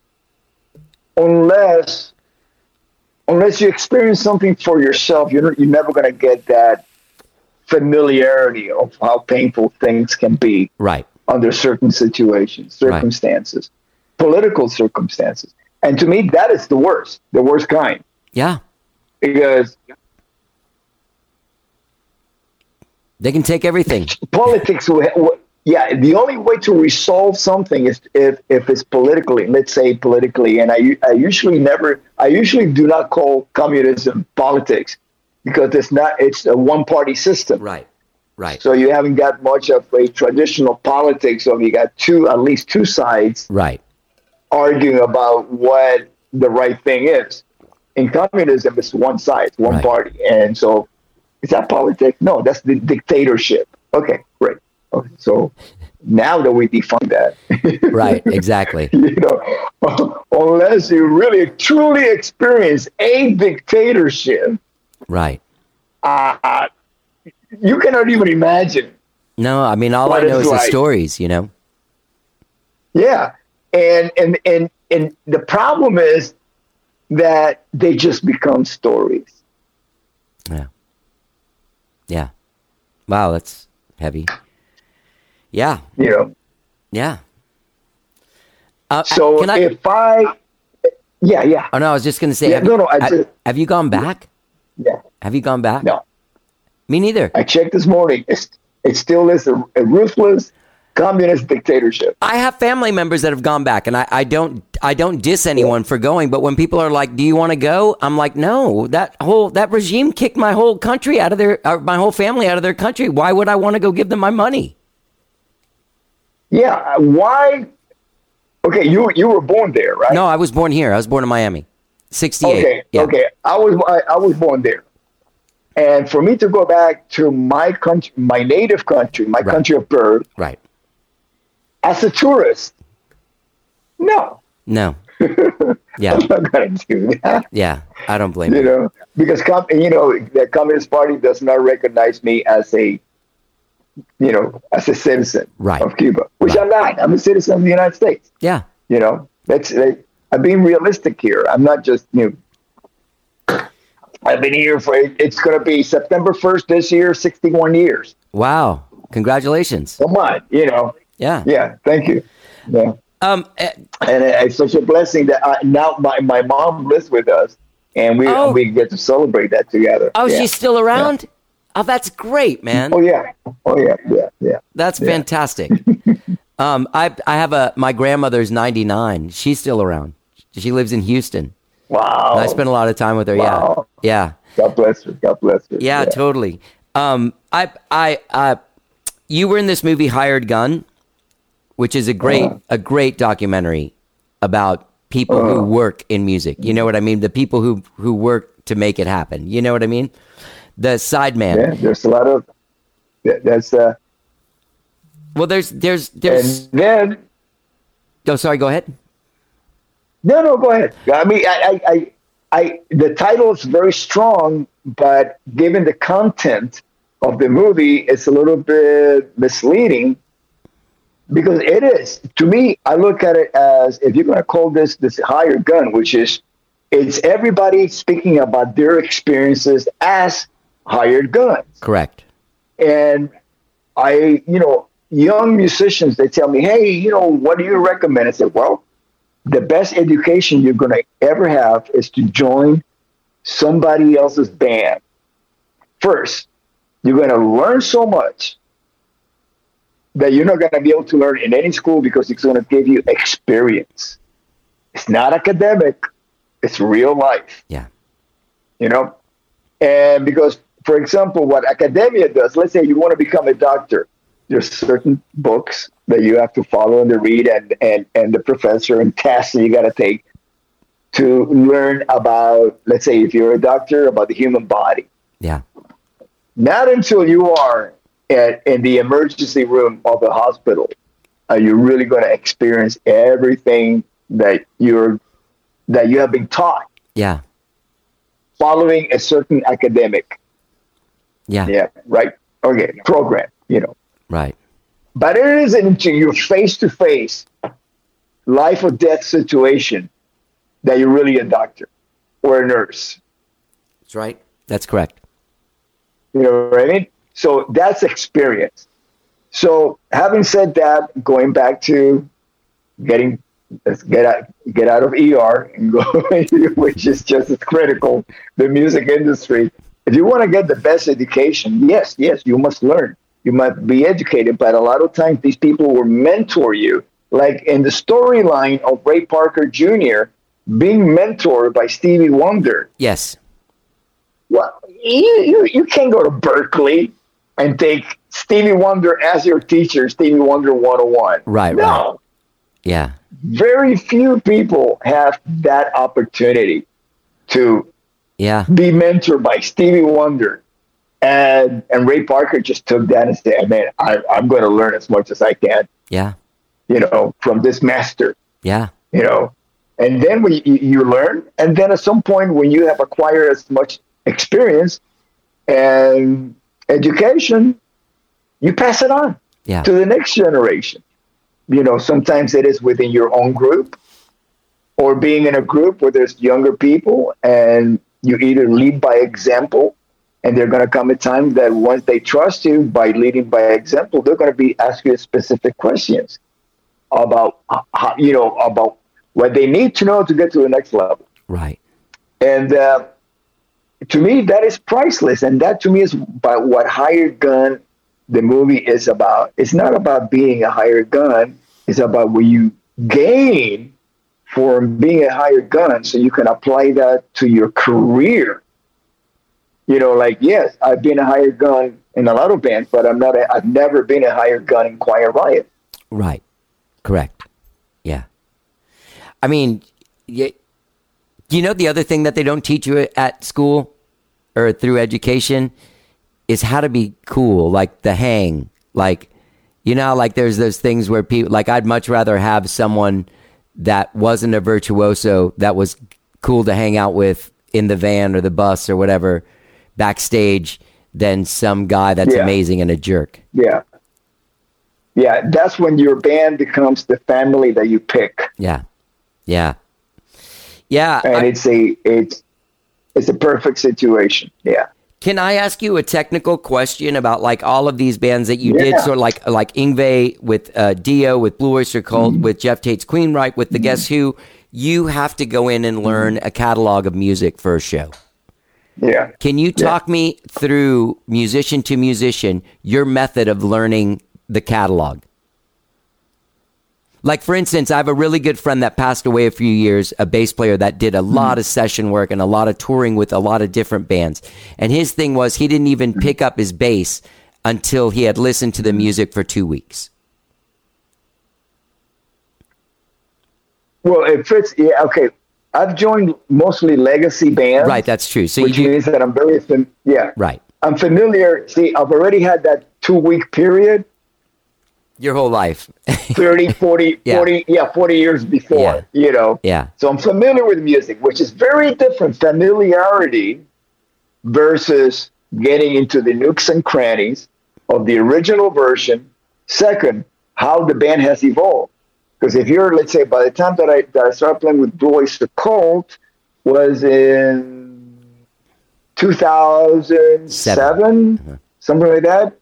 unless unless you experience something for yourself, you're you're never going to get that familiarity of how painful things can be Right. under certain situations, circumstances, political circumstances. And to me, that is the worst, the worst kind, Yeah. because They can take everything. politics yeah the only way to resolve something is if, if it's politically let's say politically and I usually never i usually do not call communism politics because it's not it's a one party system right right so you haven't got much of a traditional politics of you got two at least two sides Right. arguing about what the right thing is in communism it's one side one party and so is that politics no that's the dictatorship okay great okay, so now that we define that Right. Exactly. you know unless you really truly experience a dictatorship Right. uh, you cannot even imagine No, I mean all I know is the stories. You know. Yeah, and and and and the problem is that they just become stories. Yeah. Yeah. Wow, that's heavy. Yeah. You know. Yeah. Uh, So can I? if I, yeah, yeah, oh no, I was just going to say. Yeah, have, no, you- no, I ha- have you gone back? yeah. Have you gone back? No. Me neither. I checked this morning. It's, it still is a, a ruthless communist dictatorship. I have family members that have gone back, and I, I don't I don't diss anyone for going. But when people are like, "Do you want to go?" I'm like, "No, that whole that regime kicked my whole country out of their or my whole family out of their country. Why would I want to go give them my money?" Yeah, uh, why? Okay, you you were born there, right? No, I was born here. I was born in Miami, '68. Okay, yeah. okay. I was I, I was born there, and for me to go back to my country, my native country, my country of birth, Right. As a tourist, no, No. Yeah. I'm not gonna do that. Yeah. I don't blame You you. know, because com- you know the Communist Party does not recognize me as a, you know, as a citizen Right. of Cuba, which I'm not. I'm a citizen of the United States. Yeah. You know, that's they, I'm being realistic here. I'm not just you. Know, I've been here for it's going to be September 1st this year, 61 years. Wow. Congratulations. Come on, you know. Yeah. Yeah, thank you. Yeah. Um, and it's such a blessing that I, now my, my mom lives with us, and we Oh. we get to celebrate that together. Oh, yeah. she's still around? Oh, that's great, man. Oh yeah. Oh yeah. Yeah. Yeah. That's Yeah. fantastic. um, I I have a my grandmother's 99. She's still around. She lives in Houston. Wow. And I spent a lot of time with her. Wow. Yeah. Yeah. God bless her. God bless her. Yeah, totally. Um, I, I, uh, you were in this movie Hired Gun, which is a great, Uh-huh. a great documentary about people who Uh-huh. work in music. You know what I mean? The people who who work to make it happen. You know what I mean? The sideman. Yeah, there's a lot of that- that's uh Well, there's there's there's. and then Oh, sorry. Go ahead. No, no, go ahead. I mean, I, I, I, I the title is very strong, but given the content of the movie, it's a little bit misleading because it is. To me, I look at it as if you're going to call this this higher gun, which is it's everybody speaking about their experiences as hired guns. Correct. And I, you know, young musicians, they tell me, hey, you know, what do you recommend? I said, well, the best education you're going to ever have is to join somebody else's band. First, you're going to learn so much that you're not going to be able to learn in any school because it's going to give you experience. It's not academic, it's real life. Yeah. You know? And because, for example, what academia does, let's say you want to become a doctor, there's certain books that you have to follow and to read and, and, and the professor and tests that you got to take to learn about, let's say, if you're a doctor, about the human body. Yeah. Not until you are at, in the emergency room of the hospital uh, are you really going to experience everything that you're that you have been taught Yeah. following a certain academic Yeah. yeah right okay program you know Right. but it is into your face to face life or death situation that you're really a doctor or a nurse That's right. That's correct. You know what I mean? So that's experience. So having said that, going back to getting let's get out get out of ER and go which is just as critical, the music industry. If you want to get the best education, yes, yes, you must learn. You must be educated, but a lot of times these people will mentor you. Like in the storyline of Ray Parker Jr. being mentored by Stevie Wonder. Yes. Well, you, you, you can't go to Berklee and take Stevie Wonder as your teacher, Stevie Wonder 101. Right. No. Right. Yeah. Very few people have that opportunity to Yeah. be mentored by Stevie Wonder. And and Ray Parker just took that and said, man, I, I'm going to learn as much as I can, Yeah. you know, from this master, Yeah. you know. And then when you, you learn, and then at some point when you have acquired as much experience and education, you pass it on Yeah. to the next generation. You know, sometimes it is within your own group or being in a group where there's younger people and you either lead by example and they're going to come a time that once they trust you by leading by example, they're going to be asking you specific questions about how, you know, about what they need to know to get to the next level. Right. And uh, to me, that is priceless. And that to me is by what Hired Gun, the movie is about. It's not about being a hired gun. It's about what you gain from being a hired gun so you can apply that to your career. You know, like, yes, I've been a hired gun in a lot of bands, but I'm not, I've never been a hired gun in Quiet Riot. Right. Correct. Yeah. I mean, you, you know the other thing that they don't teach you at school or through education is how to be cool, like the hang. Like, you know, like there's those things where people, like, I'd much rather have someone that wasn't a virtuoso that was cool to hang out with in the van or the bus or whatever backstage than some guy that's Yeah. amazing and a jerk. Yeah. Yeah, that's when your band becomes the family that you pick. Yeah. Yeah. Yeah. and it's a it's it's a perfect situation. Yeah. Can I ask you a technical question about like all of these bands that you did, Yeah. sort of like like Yngwie with uh, Dio, with Blue Oyster Cult, Mm-hmm. with Geoff Tate's Queensrÿche? with the Guess Who? You have to go in and learn a catalog of music for a show. Yeah. Can you talk me through musician to musician your method of learning the catalog? Like for instance, I have a really good friend that passed away a few years, a bass player that did a hmm. lot of session work and a lot of touring with a lot of different bands. And his thing was he didn't even hmm. pick up his bass until he had listened to the hmm. music for 2 weeks. Well, if it's yeah, okay. I've joined mostly legacy bands. Right, that's true. So which you do, means that I'm very fam- yeah. right. I'm familiar. See, I've already had that two week period, Your whole life. 30, 40, Yeah. 40, yeah, 40 years before, Yeah. you know. Yeah. So I'm familiar with music, which is very different familiarity versus getting into the nooks and crannies of the original version. Second, how the band has evolved. Because if you're, let's say, by the time that I that I started playing with Blue Oyster Cult was in 2007, something like that.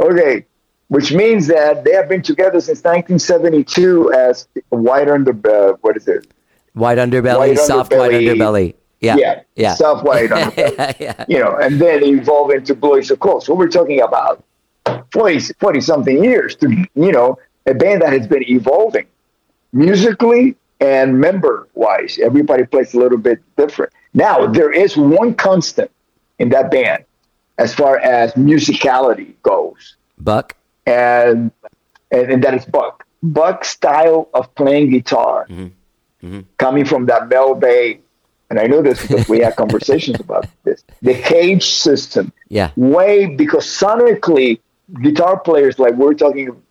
Okay, which means that they have been together since 1972 as White Under uh, what is it? White underbelly, White soft white underbelly. underbelly. Yeah. Yeah, Yeah. soft white underbelly. yeah. you know, and then evolve into Blue Oyster Cult. So we're talking about 40, 40 something years to, you know, a band that has been evolving musically and member wise. Everybody plays a little bit different. Now, there is one constant in that band as far as musicality goes, Buck. And, and, and that is Buck. Buck's style of playing guitar mm-hmm. Mm-hmm. coming from that Mel Bay, and I know this because we had conversations about this. The CAGED system, Yeah. way because sonically, guitar players like we're talking,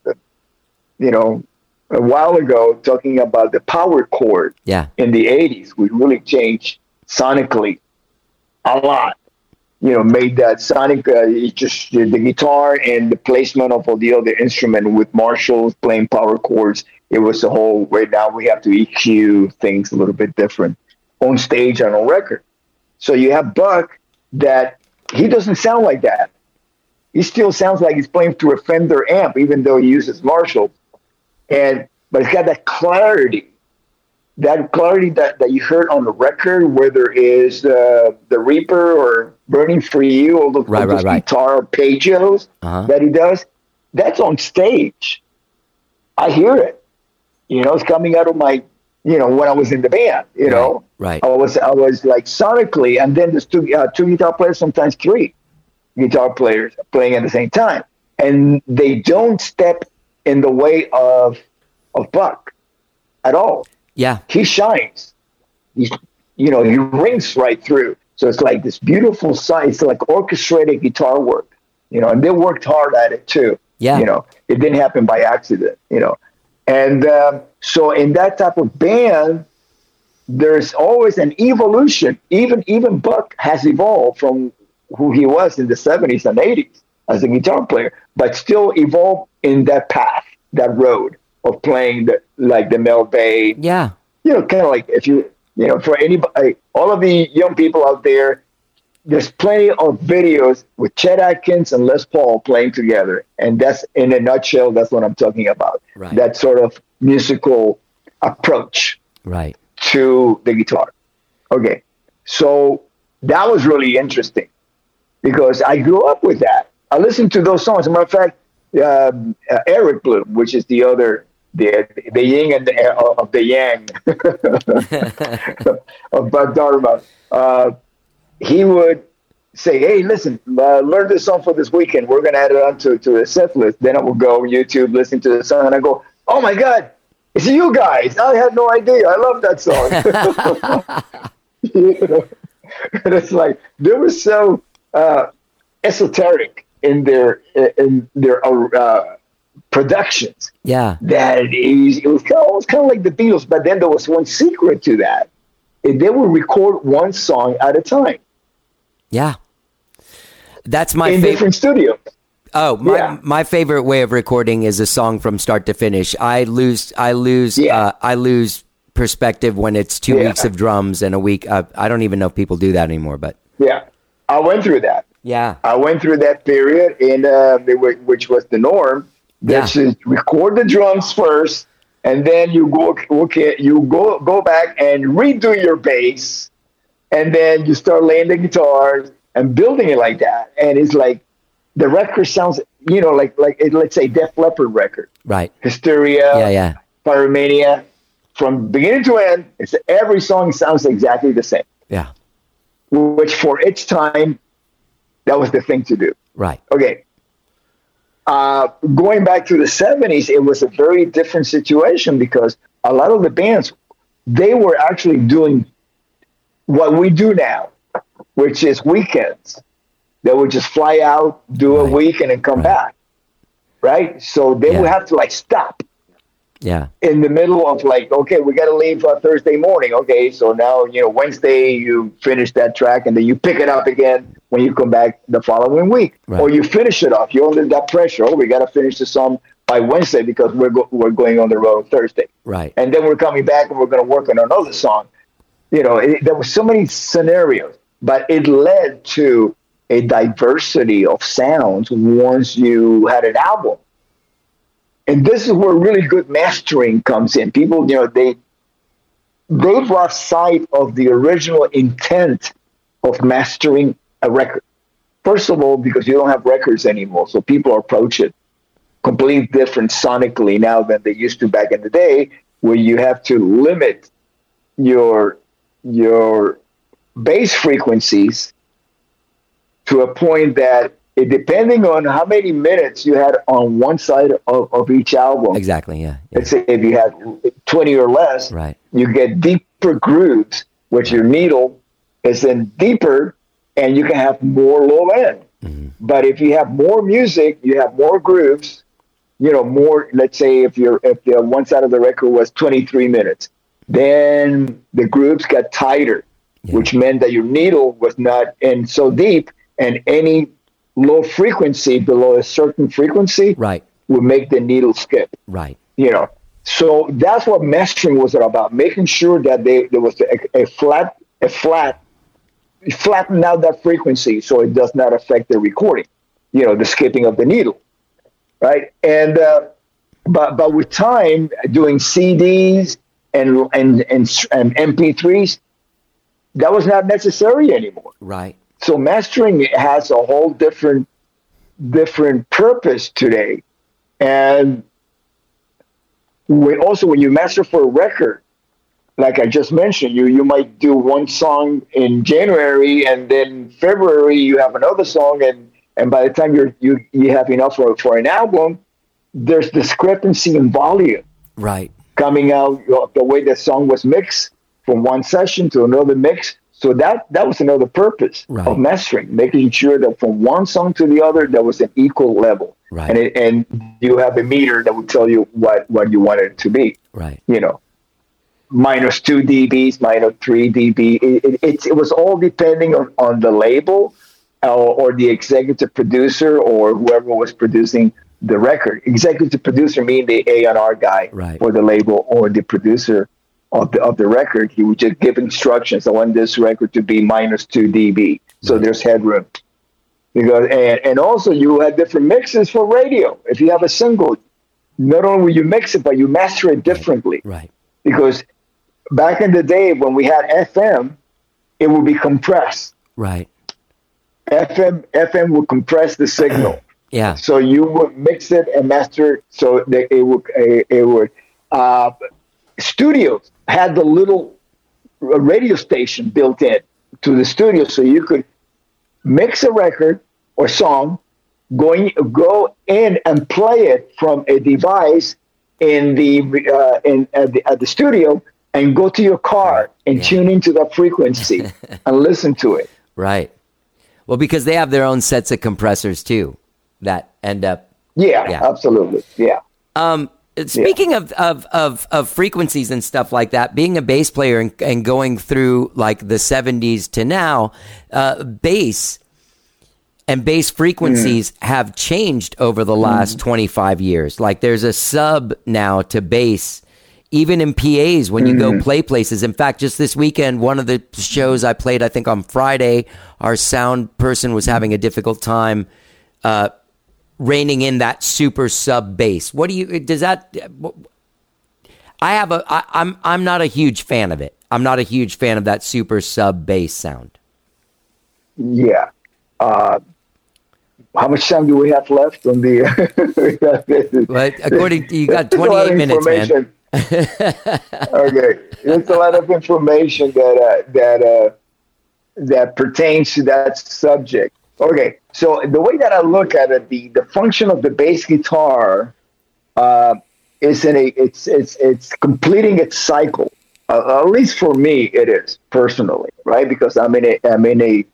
you know, a while ago, talking about the power chord Yeah. in the '80s, we really changed sonically a lot. You know, made that sonic uh, just the, the guitar and the placement of all the other instrument with Marshalls playing power chords. It was the whole way. Now we have to EQ things a little bit different on stage and on record. So you have Buck that he doesn't sound like that. He still sounds like he's playing through a Fender amp, even though he uses Marshall. And but it's got that clarity that clarity that, that you heard on the record, whether it's uh, the Reaper or Burning for You, all those, Right, all right, right. guitar arpeggios Uh-huh. that he does, that's on stage. I hear it. You know, it's coming out of my, you know, when I was in the band. You know, Right. I was I was like sonically, and then there's two uh, two guitar players, sometimes three guitar players playing at the same time, and they don't step in the way of of Buck at all Yeah. he shines. He's, you know, he rings right through. So it's like this beautiful sight. It's like orchestrated guitar work, you know, and they worked hard at it too. Yeah. You know, it didn't happen by accident, you know. And um, so in that type of band, there's always an evolution. Even even Buck has evolved from who he was in the 70s and 80s as a guitar player, but still evolved in that path, that road of playing the, like the Mel Bay, Yeah. you know, kind of like if you, you know, for anybody, all of the young people out there, there's plenty of videos with Chet Atkins and Les Paul playing together, and that's in a nutshell. That's what I'm talking about. Right. That sort of musical approach Right. to the guitar. Okay, so that was really interesting because I grew up with that. I listened to those songs. As a matter of fact, um, uh, Eric Bloom, which is the other, the the yin and the uh, of the yang of Dharma, uh, he would say, "Hey, listen, uh, learn this song for this weekend. We're gonna add it onto to the set list." Then I would go on YouTube, listen to the song, and I go, "Oh my God, it's you guys! I had no idea. I love that song." You know? and it's like they were so uh, esoteric in their in their uh, productions Yeah. that it was, it was kind of, kind of like the Beatles. But then there was one secret to that: they would record one song at a time Yeah. That's my in favorite. different studios. Oh, my Yeah. my favorite way of recording is a song from start to finish. I lose I lose uh, I lose perspective when it's two Yeah. weeks of drums and a week. Uh, I don't even know if people do that anymore, but Yeah, I went through that. yeah, I went through that period, and uh, were- which was the norm. Yeah. That you record the drums first, and then you go okay, you go go back and redo your bass, and then you start laying the guitars and building it like that. And it's like the record sounds, you know, like like let's say Def Leppard record, right. Hysteria, Yeah, yeah. Pyromania, from beginning to end. It's every song sounds exactly the same. Yeah. Which for its time, that was the thing to do. Right. Okay. Uh, going back to the 70s, it was a very different situation because a lot of the bands, they were actually doing what we do now, which is weekends. They would just fly out, do a week, and then come back. Right? So they would have to like stop Yeah. in the middle of like, okay, we got to leave uh, Thursday morning. Okay, so now you know Wednesday you finish that track and then you pick it up again when you come back the following week, Right. or you finish it off. You're under that pressure. Oh, we got to finish the song by Wednesday because we're go- we're going on the road Thursday, Right. and then we're coming back and we're going to work on another song. You know, it, there were so many scenarios, but it led to a diversity of sounds once you had an album and this is where really good mastering comes in. People, you know, they they've lost sight of the original intent of mastering a record. First of all, because you don't have records anymore, so people approach it completely different sonically now than they used to back in the day, where you have to limit your your bass frequencies to a point that it, depending on how many minutes you had on one side of, of each album. Exactly. Yeah. Let's say if you had 20 or less, Right. you get deeper grooves, which your needle is then deeper and you can have more low end. Mm-hmm. But if you have more music, you have more grooves, you know, more, let's say if you're, if the one side of the record was 23 minutes, then the grooves got tighter, which meant that your needle was not in so deep and any low frequency below a certain frequency right. would make the needle skip Right. you know so that's what mastering was about making sure that they, there was a, a flat a flat flatten out that frequency so it does not affect the recording you know the skipping of the needle right and uh, but but with time doing cds and and and, and mp3s that was not necessary anymore Right. So mastering has a whole different different purpose today and we also when you master for a record like i just mentioned you you might do one song in january and then february you have another song and and by the time you're you you have enough for, for an album there's discrepancy in volume Right. coming out the way the song was mixed from one session to another mix. So that that was another purpose Right. of mastering, making sure that from one song to the other there was an equal level, Right. and it, and you have a meter that would tell you what what you want it to be. Right. You know, minus two dBs, minus three dB. It, it, it, it was all depending on, on the label or, or the executive producer or whoever was producing the record. Executive producer meaning the A and R guy Right. for the label or the producer of the of the record. He would just give instructions. I want this record to be minus two dB, so there's headroom. Because and, and also you had different mixes for radio. If you have a single, not only will you mix it, but you master it differently. Right. Because back in the day when we had FM, it would be compressed. Right. FM FM would compress the signal. Yeah. So you would mix it and master it so that it would it, it would. Uh, studios had the little radio station built in to the studio, so you could mix a record or song, going go in and play it from a device in the uh, in at the, at the studio, and go to your car and tune into that frequency and listen to it. Right. Well, because they have their own sets of compressors too that end up. Yeah, Yeah. absolutely. Yeah. Um, speaking of, of, of, of frequencies and stuff like that, being a bass player and, and going through like the 70s to now, uh, bass and bass frequencies have changed over the last 25 years. Like there's a sub now to bass, even in PAs when you go play places. In fact, just this weekend, one of the shows I played, I think on Friday, our sound person was having a difficult time uh, reining in that super sub bass. What do you, does that, I have a, I, I'm, I'm not a huge fan of it. I'm not a huge fan of that super sub bass sound. Yeah. Uh, how much time do we have left on the? But according to you, got There's a lot 28 minutes, man. okay, there's a lot of information that uh, that uh, that pertains to that subject. Okay, so the way that I look at it, the the function of the bass guitar uh, is in a it's it's it's completing its cycle. Uh, at least for me, it is personally, right? Because I'm in a, I'm in a,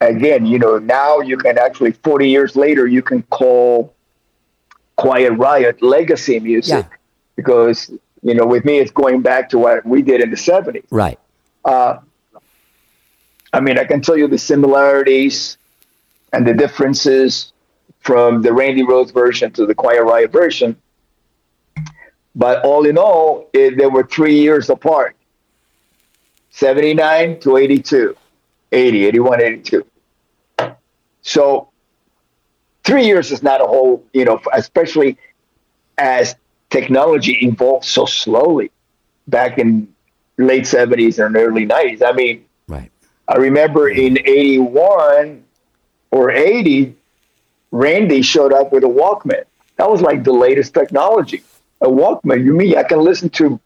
again, you know, now you can actually, 40 years later, you can call Quiet Riot legacy music because, you know, with me, it's going back to what we did in the 70s. Right. Uh, I mean, I can tell you the similarities and the differences from the Randy Rhoads version to the Quiet Riot version. But all in all, it, they were three years apart 79 to 82, 80, 81, 82. So three years is not a whole, you know, especially as technology evolved so slowly back in late 70s and early 90s. I mean, right. I remember in 81 or 80, Randy showed up with a Walkman. That was like the latest technology. A Walkman. You mean I can listen to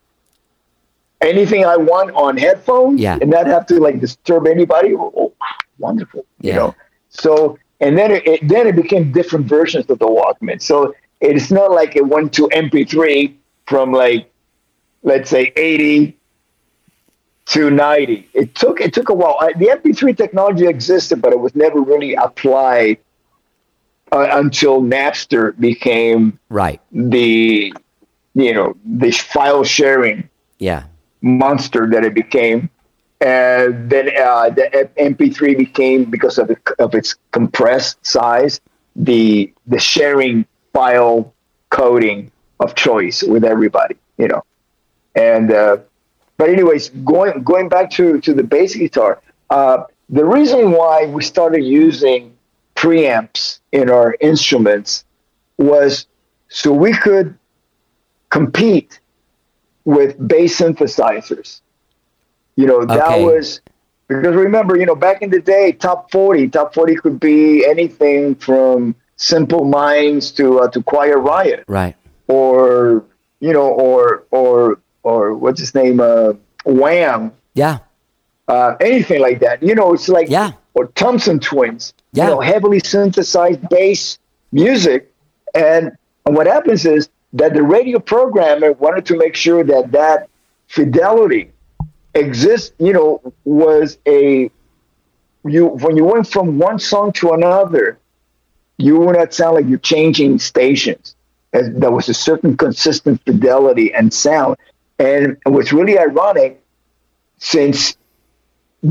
anything I want on headphones Yeah. and not have to like disturb anybody? Oh, wow, wonderful. You know. So and then it, it then it became different versions of the Walkman. So it's not like it went to MP3 from like let's say 80 to 90. It took it took a while. I, the MP3 technology existed, but it was never really applied uh, until Napster became Right. the you know the file sharing Yeah. monster that it became. And then uh, the MP3 became because of, it, of its compressed size, the the sharing file coding of choice with everybody, you know. And uh, but anyways, going going back to to the bass guitar, uh, the reason why we started using preamps in our instruments was so we could compete with bass synthesizers. You know, that Okay. was because remember, you know, back in the day, top 40, top 40 could be anything from Simple Minds to uh, to Quiet Riot Right. or you know, or or or what's his name, uh, Wham, Yeah. uh, anything like that. You know, it's like Yeah. or Thompson Twins. Yeah. You know, heavily synthesized bass music, and, and what happens is that the radio programmer wanted to make sure that that fidelity exists. You know, was a you when you went from one song to another, you would not sound like you're changing stations. As there was a certain consistent fidelity and sound. And what's really ironic, since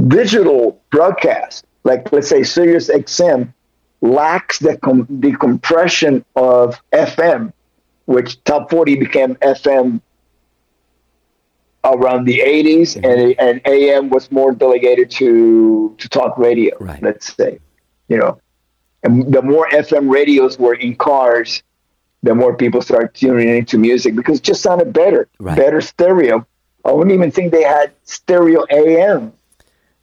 digital broadcast, like let's say Sirius XM, lacks the, com- the compression of FM, which top 40 became FM around the 80s, mm-hmm. and, and AM was more delegated to, to talk radio, right. let's say, you know. And the more FM radios were in cars, the more people start tuning into music because it just sounded better, better stereo. I wouldn't even think they had stereo AM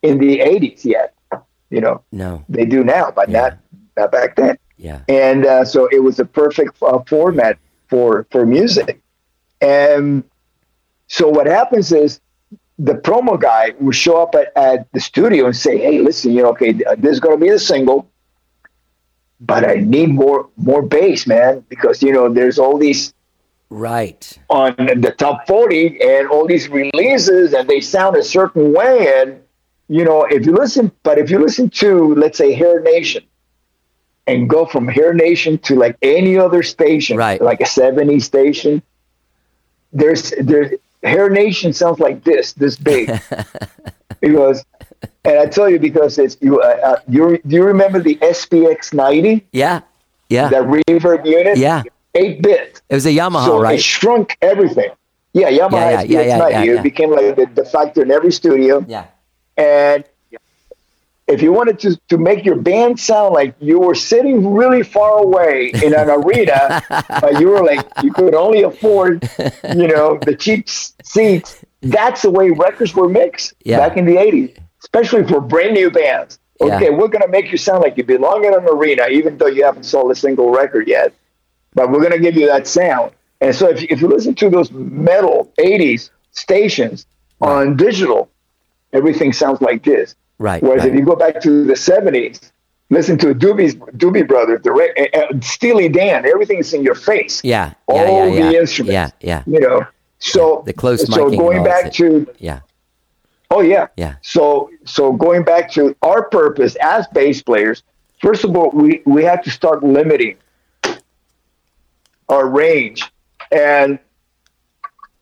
in the 80s yet. You know, No. they do now, but not not back then. Yeah. And uh, so it was a perfect uh, format for for music. And so what happens is the promo guy will show up at, at the studio and say, "Hey, listen, you know, okay, this is going to be the single, but I need more more bass, man, because you know there's all these Right. on the top 40 and all these releases and they sound a certain way. And you know if you listen but if you listen to let's say hair nation and go from hair nation to like any other station right. like a 70 station there's there's hair nation sounds like this this big. Because and i tell you because it's you uh, uh, you do you remember the spx 90 Yeah. Yeah. that reverb unit Yeah. 8 bit It was a Yamaha, so right? it shrunk everything. Yeah, Yamaha Yeah, yeah, SPX yeah, yeah, 90. yeah, It became like the de facto in every studio. Yeah. And if you wanted to, to make your band sound like you were sitting really far away in an arena, but you were like, you could only afford, you know, the cheap seats, that's the way records were mixed Yeah. back in the 80s, especially for brand new bands. Yeah. Okay, we're going to make you sound like you belong in an arena, even though you haven't sold a single record yet but we're going to give you that sound. And so if, if you listen to those metal 80s stations on digital, everything sounds like this. Right. Whereas right. if you go back to the 70s, listen to Doobie's, Doobie Brothers, the, uh, Steely Dan, everything's in your face. Yeah. Yeah. All yeah, yeah. the instruments. Yeah. Yeah. You know, So The close so going back to Yeah. Oh yeah. Yeah. So so going back to our purpose as bass players, first of all, we we have to start limiting our range, and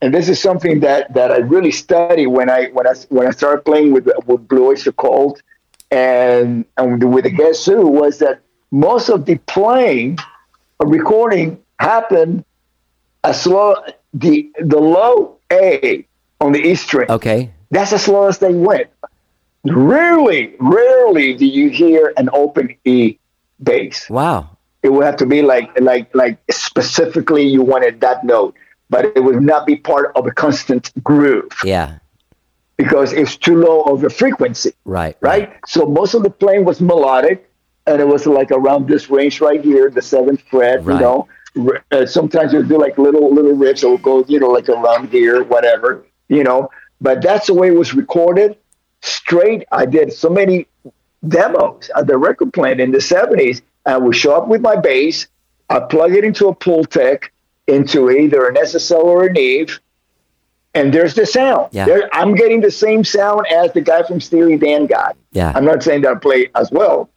and this is something that that I really study when I when I when I started playing with with Blue Oyster Cult and and with the Guess Who was that most of the playing, or recording happened as low the the low A on the E string. Okay. That's as low as they went. Rarely, rarely do you hear an open E bass. Wow. It would have to be like like like specifically you wanted that note, but it would not be part of a constant groove Yeah. because it's too low of a frequency. Right. Right? So most of the playing was melodic and it was like around this range right here, the seventh fret, Right. you know. Uh, sometimes you'll do like little little riffs or go, you know, like around here, whatever, you know. But that's the way it was recorded. Straight, I did so many demos at the record plant in the 70s. I would show up with my bass, I plug it into a Pultec, into either an SSL or a Neve, and there's the sound. Yeah. There, I'm getting the same sound as the guy from Steely Dan got. Yeah. I'm not saying that I play as well,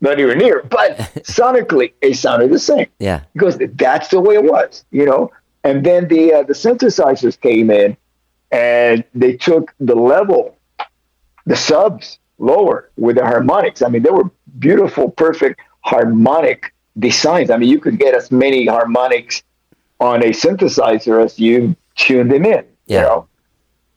not even near, but sonically, it sounded the same Yeah. because that's the way it was, you know. And then the uh, the synthesizers came in, and they took the level, the subs lower with the harmonics. I mean, they were beautiful, perfect harmonic designs. I mean, you could get as many harmonics on a synthesizer as you tune them in. Yeah. You know?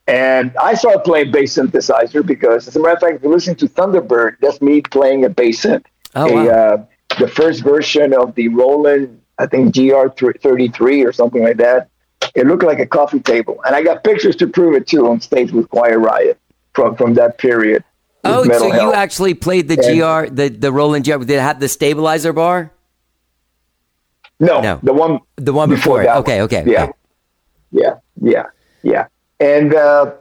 And I started playing bass synthesizer because, as a matter of fact, if you listen to Thunderbird, that's me playing a bass synth. Oh, a, wow. uh, the first version of the Roland, I think GR33 or something like that. It looked like a coffee table, and I got pictures to prove it too on stage with Quiet Riot from from that period. Oh, so you Health. actually played the And- GR, the the Roland GR. Did it have the stabilizer bar? no, No. the one The one before, it. Okay, one. okay. yeah, okay. yeah, yeah, yeah. And uh,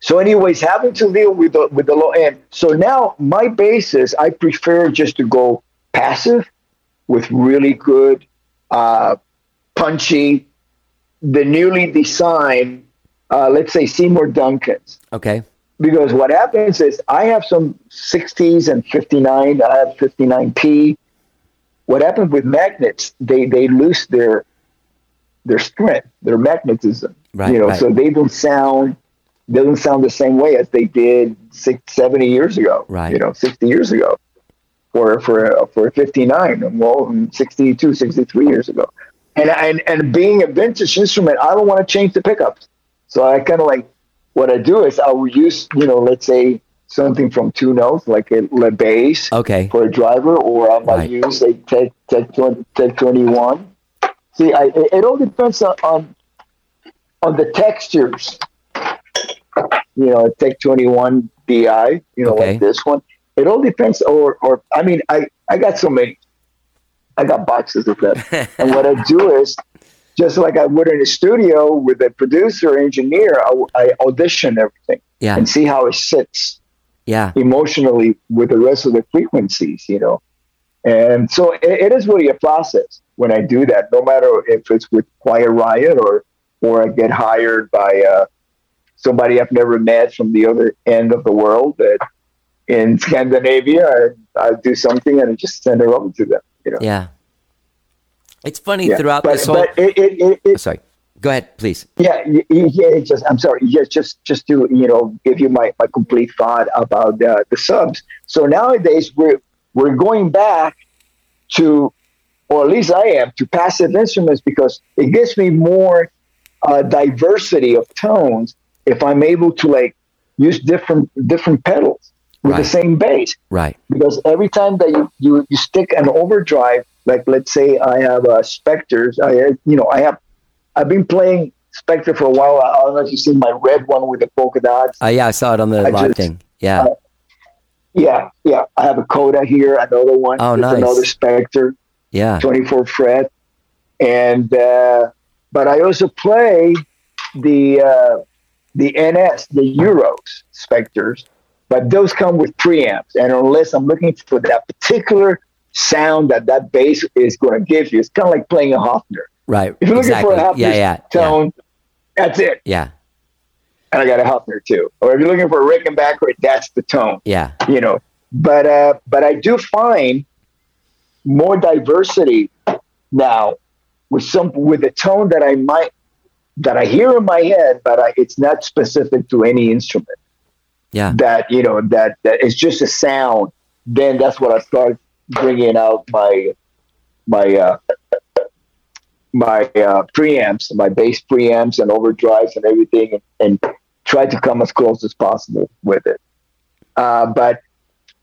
so, anyways, having to deal with the with the low end. So now my basis, I prefer just to go passive with really good, uh, punchy, the newly designed, uh, let's say Seymour Duncans. Okay. Because what happens is I have some 60s and 59. I have 59p. What happens with magnets? They they lose their their strength, their magnetism. Right, you know, right. so they don't sound they don't sound the same way as they did six, 70 years ago. Right. You know, 60 years ago. For for for 59, and well, 62, 63 years ago. And and and being a vintage instrument, I don't want to change the pickups. So I kind of like what I do is I will use, you know, let's say something from two notes, like a Le bass Okay. for a driver, or I might Right. use a Tech Tech 20, Tech 21. See, I, it, it all depends on, on on the textures. You know, a Tech 21 DI, you know, Okay. like this one. It all depends, or or I mean, I I got so many. I got boxes of them, and what I do is just like I would in a studio with a producer or engineer, I, I audition everything Yeah. and see how it sits Yeah. emotionally with the rest of the frequencies, you know. And so it, it is really a process when I do that, no matter if it's with Quiet Riot or or I get hired by uh, somebody I've never met from the other end of the world that in Scandinavia, I, I do something and I just send it over to them, you know. Yeah. It's funny Yeah. throughout but, this whole. but it, it, it, Sorry. Go ahead, please. yeah, yeah. it Just I'm sorry. Yeah, just just to you know give you my, my complete thought about uh, the subs. So nowadays we're we're going back to, or at least I am, to passive instruments because it gives me more uh, diversity of tones if I'm able to like use different different pedals with Right. the same bass Right. because every time that you, you, you stick an overdrive, like let's say I have uh, Spectors, I uh, you know I have I've been playing Spector for a while. I don't know if you've seen my red one with the polka dots. Uh, yeah, I saw it on the I live just- thing. Yeah. uh, Yeah, yeah. I have a Coda here, another one. Oh, nice. Another Spector, yeah. 24 fret, and uh, but I also play the uh, the NS, the Euros Spectors, but those come with preamps, and unless I'm looking for that particular sound that that bass is going to give you, it's kind of like playing a Hofner. Right. If you're looking exactly. for a half yeah, yeah, yeah. tone, That's it. Yeah. And I got a Hofner too. Or if you're looking for a Rickenbacker, that's the tone. Yeah. You know, but uh, but I do find more diversity now with some with the tone that I might that I hear in my head, but I, it's not specific to any instrument. Yeah. That you know that that it's just a sound. Then that's what I start bringing out my my uh, my uh, preamps, my bass preamps and overdrives and everything, and, and try to come as close as possible with it. Uh, but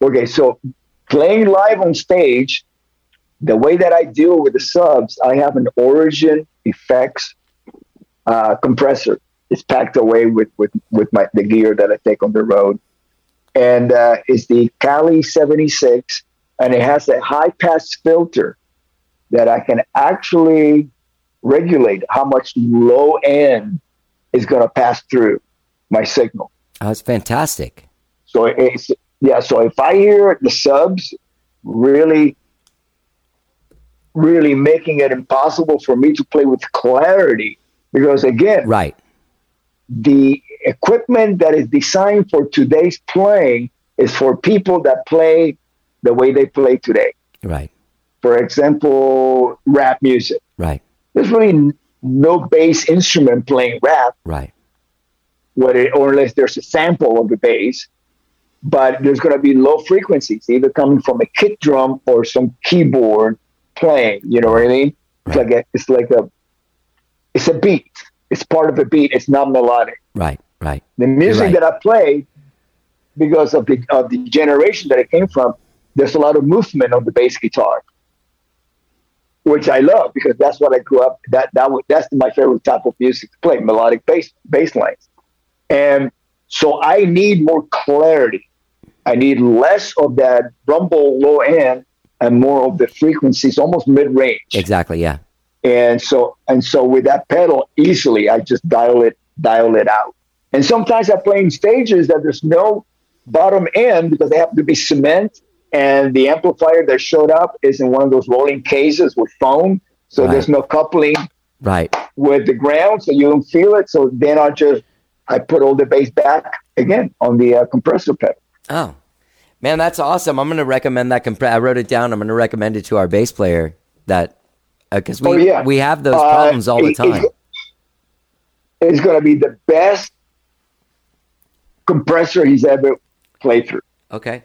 okay, so playing live on stage, the way that I deal with the subs, I have an Origin Effects uh, compressor. It's packed away with with with my the gear that I take on the road, and uh, it's the Cali seventy six, and it has a high pass filter that I can actually regulate how much low end is going to pass through my signal. Oh, that's fantastic. So it's yeah. So if I hear the subs really, really making it impossible for me to play with clarity, because again, right, the equipment that is designed for today's playing is for people that play the way they play today. Right. For example, rap music. Right. There's really no bass instrument playing rap. Right. What it, or unless there's a sample of the bass, but there's going to be low frequencies, either coming from a kick drum or some keyboard playing. You know what I mean? It's like a, it's like a, it's a beat. It's part of a beat. It's not melodic. Right. Right. The music right. that I play, because of the of the generation that it came from, there's a lot of movement on the bass guitar, which I love because that's what I grew up. That that was, that's my favorite type of music to play, melodic bass bass lines, and so I need more clarity. I need less of that rumble low end and more of the frequencies, almost mid range. Exactly. Yeah. And so and so with that pedal, easily I just dial it dial it out. And sometimes I play in stages that there's no bottom end because they happen to be cement and the amplifier that showed up is in one of those rolling cases with foam. So Right. there's no coupling Right. with the ground, so you don't feel it. So then I just I put all the bass back again on the uh, compressor pedal. Oh, man, that's awesome. I'm going to recommend that. Compre- I wrote it down. I'm going to recommend it to our bass player that because we Oh, yeah. we have those Uh, problems all the time. it- It's going to be the best compressor he's ever played through. Okay.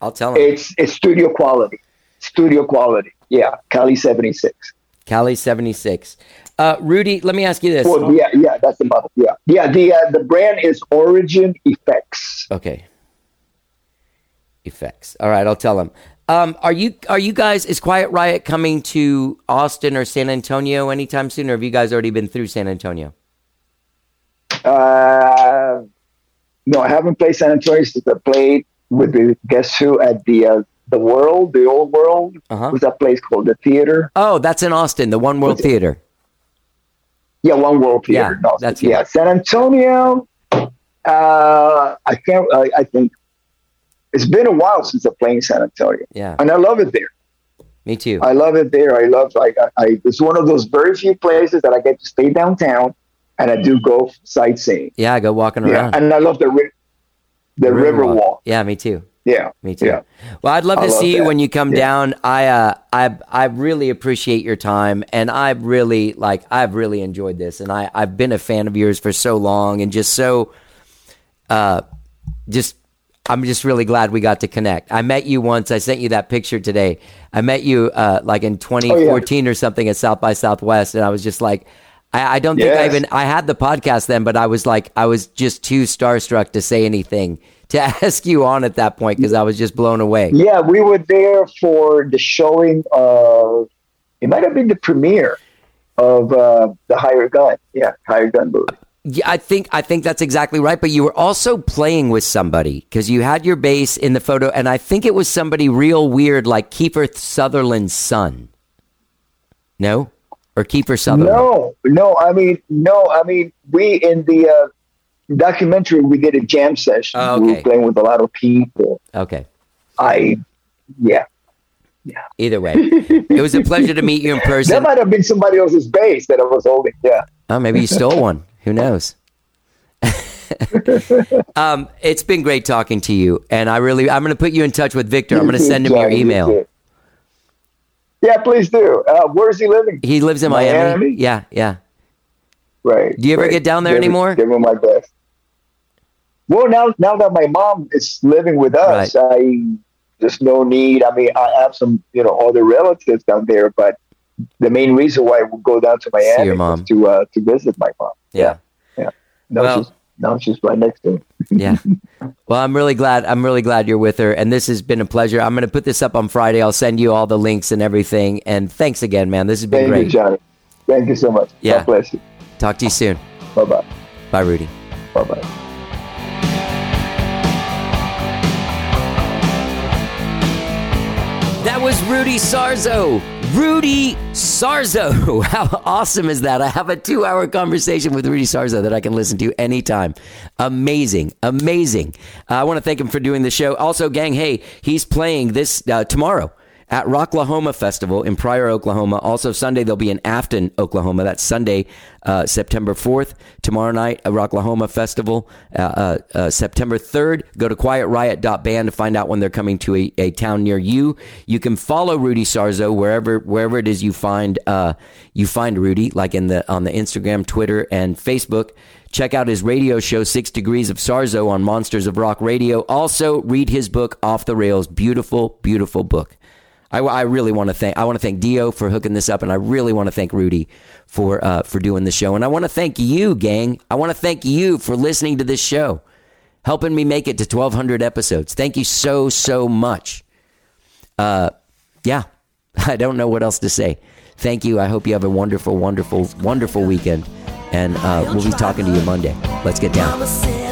I'll tell him. It's it's studio quality, studio quality. Yeah, Cali seventy six. Cali 76. Uh, Rudy, let me ask you this. Well, yeah, yeah, that's the model. Yeah, yeah. The uh, the brand is Origin Effects. Okay. Effects. All right, I'll tell him. Um, are you are you guys is Quiet Riot coming to Austin or San Antonio anytime soon, or have you guys already been through San Antonio? Uh, no, I haven't played San Antonio since I played with the guess who at the uh, the World, the Old World. Uh-huh. What's that place called? The theater. Oh, that's in Austin, the One World Theater. Yeah, One World Theater. Yeah, that's yeah. San Antonio. Uh, I can't. I, I think it's been a while since I played in San Antonio. Yeah. and I love it there. Me too. I love it there. I love like I, I it's one of those very few places that I get to stay downtown and I do go sightseeing. Yeah, I go walking Yeah, around. and I love the ri- the river walk. Yeah, me too. Yeah, Me too. Yeah. Well, I'd love I to love see you when you come Yeah. down. I uh, I I really appreciate your time, and I really like I've really enjoyed this, and I I've been a fan of yours for so long, and just so, uh, just I'm just really glad we got to connect. I met you once. I sent you that picture today. I met you uh, like in 2014 or something at South by Southwest, and I was just like. I, I don't think I even I had the podcast then, but I was like I was just too starstruck to say anything to ask you on at that point because I was just blown away. Yeah, we were there for the showing of it might have been the premiere of uh, the Hired Gun. Yeah, Hired Gun movie. Yeah, I think I think that's exactly right. But you were also playing with somebody because you had your bass in the photo, and I think it was somebody real weird, like Kiefer Sutherland's son. No, or Kiefer Sutherland. No, no, I mean, no, I mean, we in the uh, documentary we did a jam session. Oh, We were playing with a lot of people. Okay. I, yeah, Yeah. Either way, it was a pleasure to meet you in person. that might have been somebody else's bass that I was holding. Yeah. Oh, maybe you stole one. Who knows? um, it's been great talking to you, and I really I'm going to put you in touch with Victor. I'm going to send him your Johnny, you email. Yeah, please do. Uh, where's he living? He lives in Miami. Yeah, yeah. Right. Do you ever right. get down there Give him- anymore? Give him my best. Well, now now that my mom is living with us, I there's no need. I mean, I have some you know other relatives down there, but the main reason why I would go down to Miami is to uh, to visit my mom. Yeah. Yeah. Now Well- she's now she's right next to me. yeah. Well, I'm really glad. I'm really glad you're with her, and this has been a pleasure. I'm going to put this up on Friday. I'll send you all the links and everything. And thanks again, man. This has been Thank great. you, Johnny. Thank you so much. Yeah. God bless you. Talk to you soon. Bye bye. Bye, Rudy. Bye bye. That was Rudy Sarzo. Rudy Sarzo. How awesome is that? I have a two hour conversation with Rudy Sarzo that I can listen to anytime. Amazing. Amazing. Uh, I want to thank him for doing the show. Also, gang, hey, he's playing this uh, tomorrow at Rocklahoma Festival in Pryor, Oklahoma. Also, Sunday, they'll be in Afton, Oklahoma. That's Sunday, uh, September 4th. Tomorrow night, at Rocklahoma Festival. Uh, uh, uh, September 3rd, go to quietriot.band to find out when they're coming to a, a town near you. You can follow Rudy Sarzo wherever wherever it is you find uh, you find Rudy, like in the on the Instagram, Twitter, and Facebook. Check out his radio show, Six Degrees of Sarzo, on Monsters of Rock Radio. Also, read his book, Off the Rails. Beautiful, beautiful book. I, I really want to thank I want to thank Dio for hooking this up, and I really want to thank Rudy for uh, for doing the show, and I want to thank you, gang. I want to thank you for listening to this show, helping me make it to 1,200 episodes. Thank you so so much. Uh, yeah, I don't know what else to say. Thank you. I hope you have a wonderful, wonderful, wonderful weekend, and uh, we'll be talking to you Monday. Let's get down.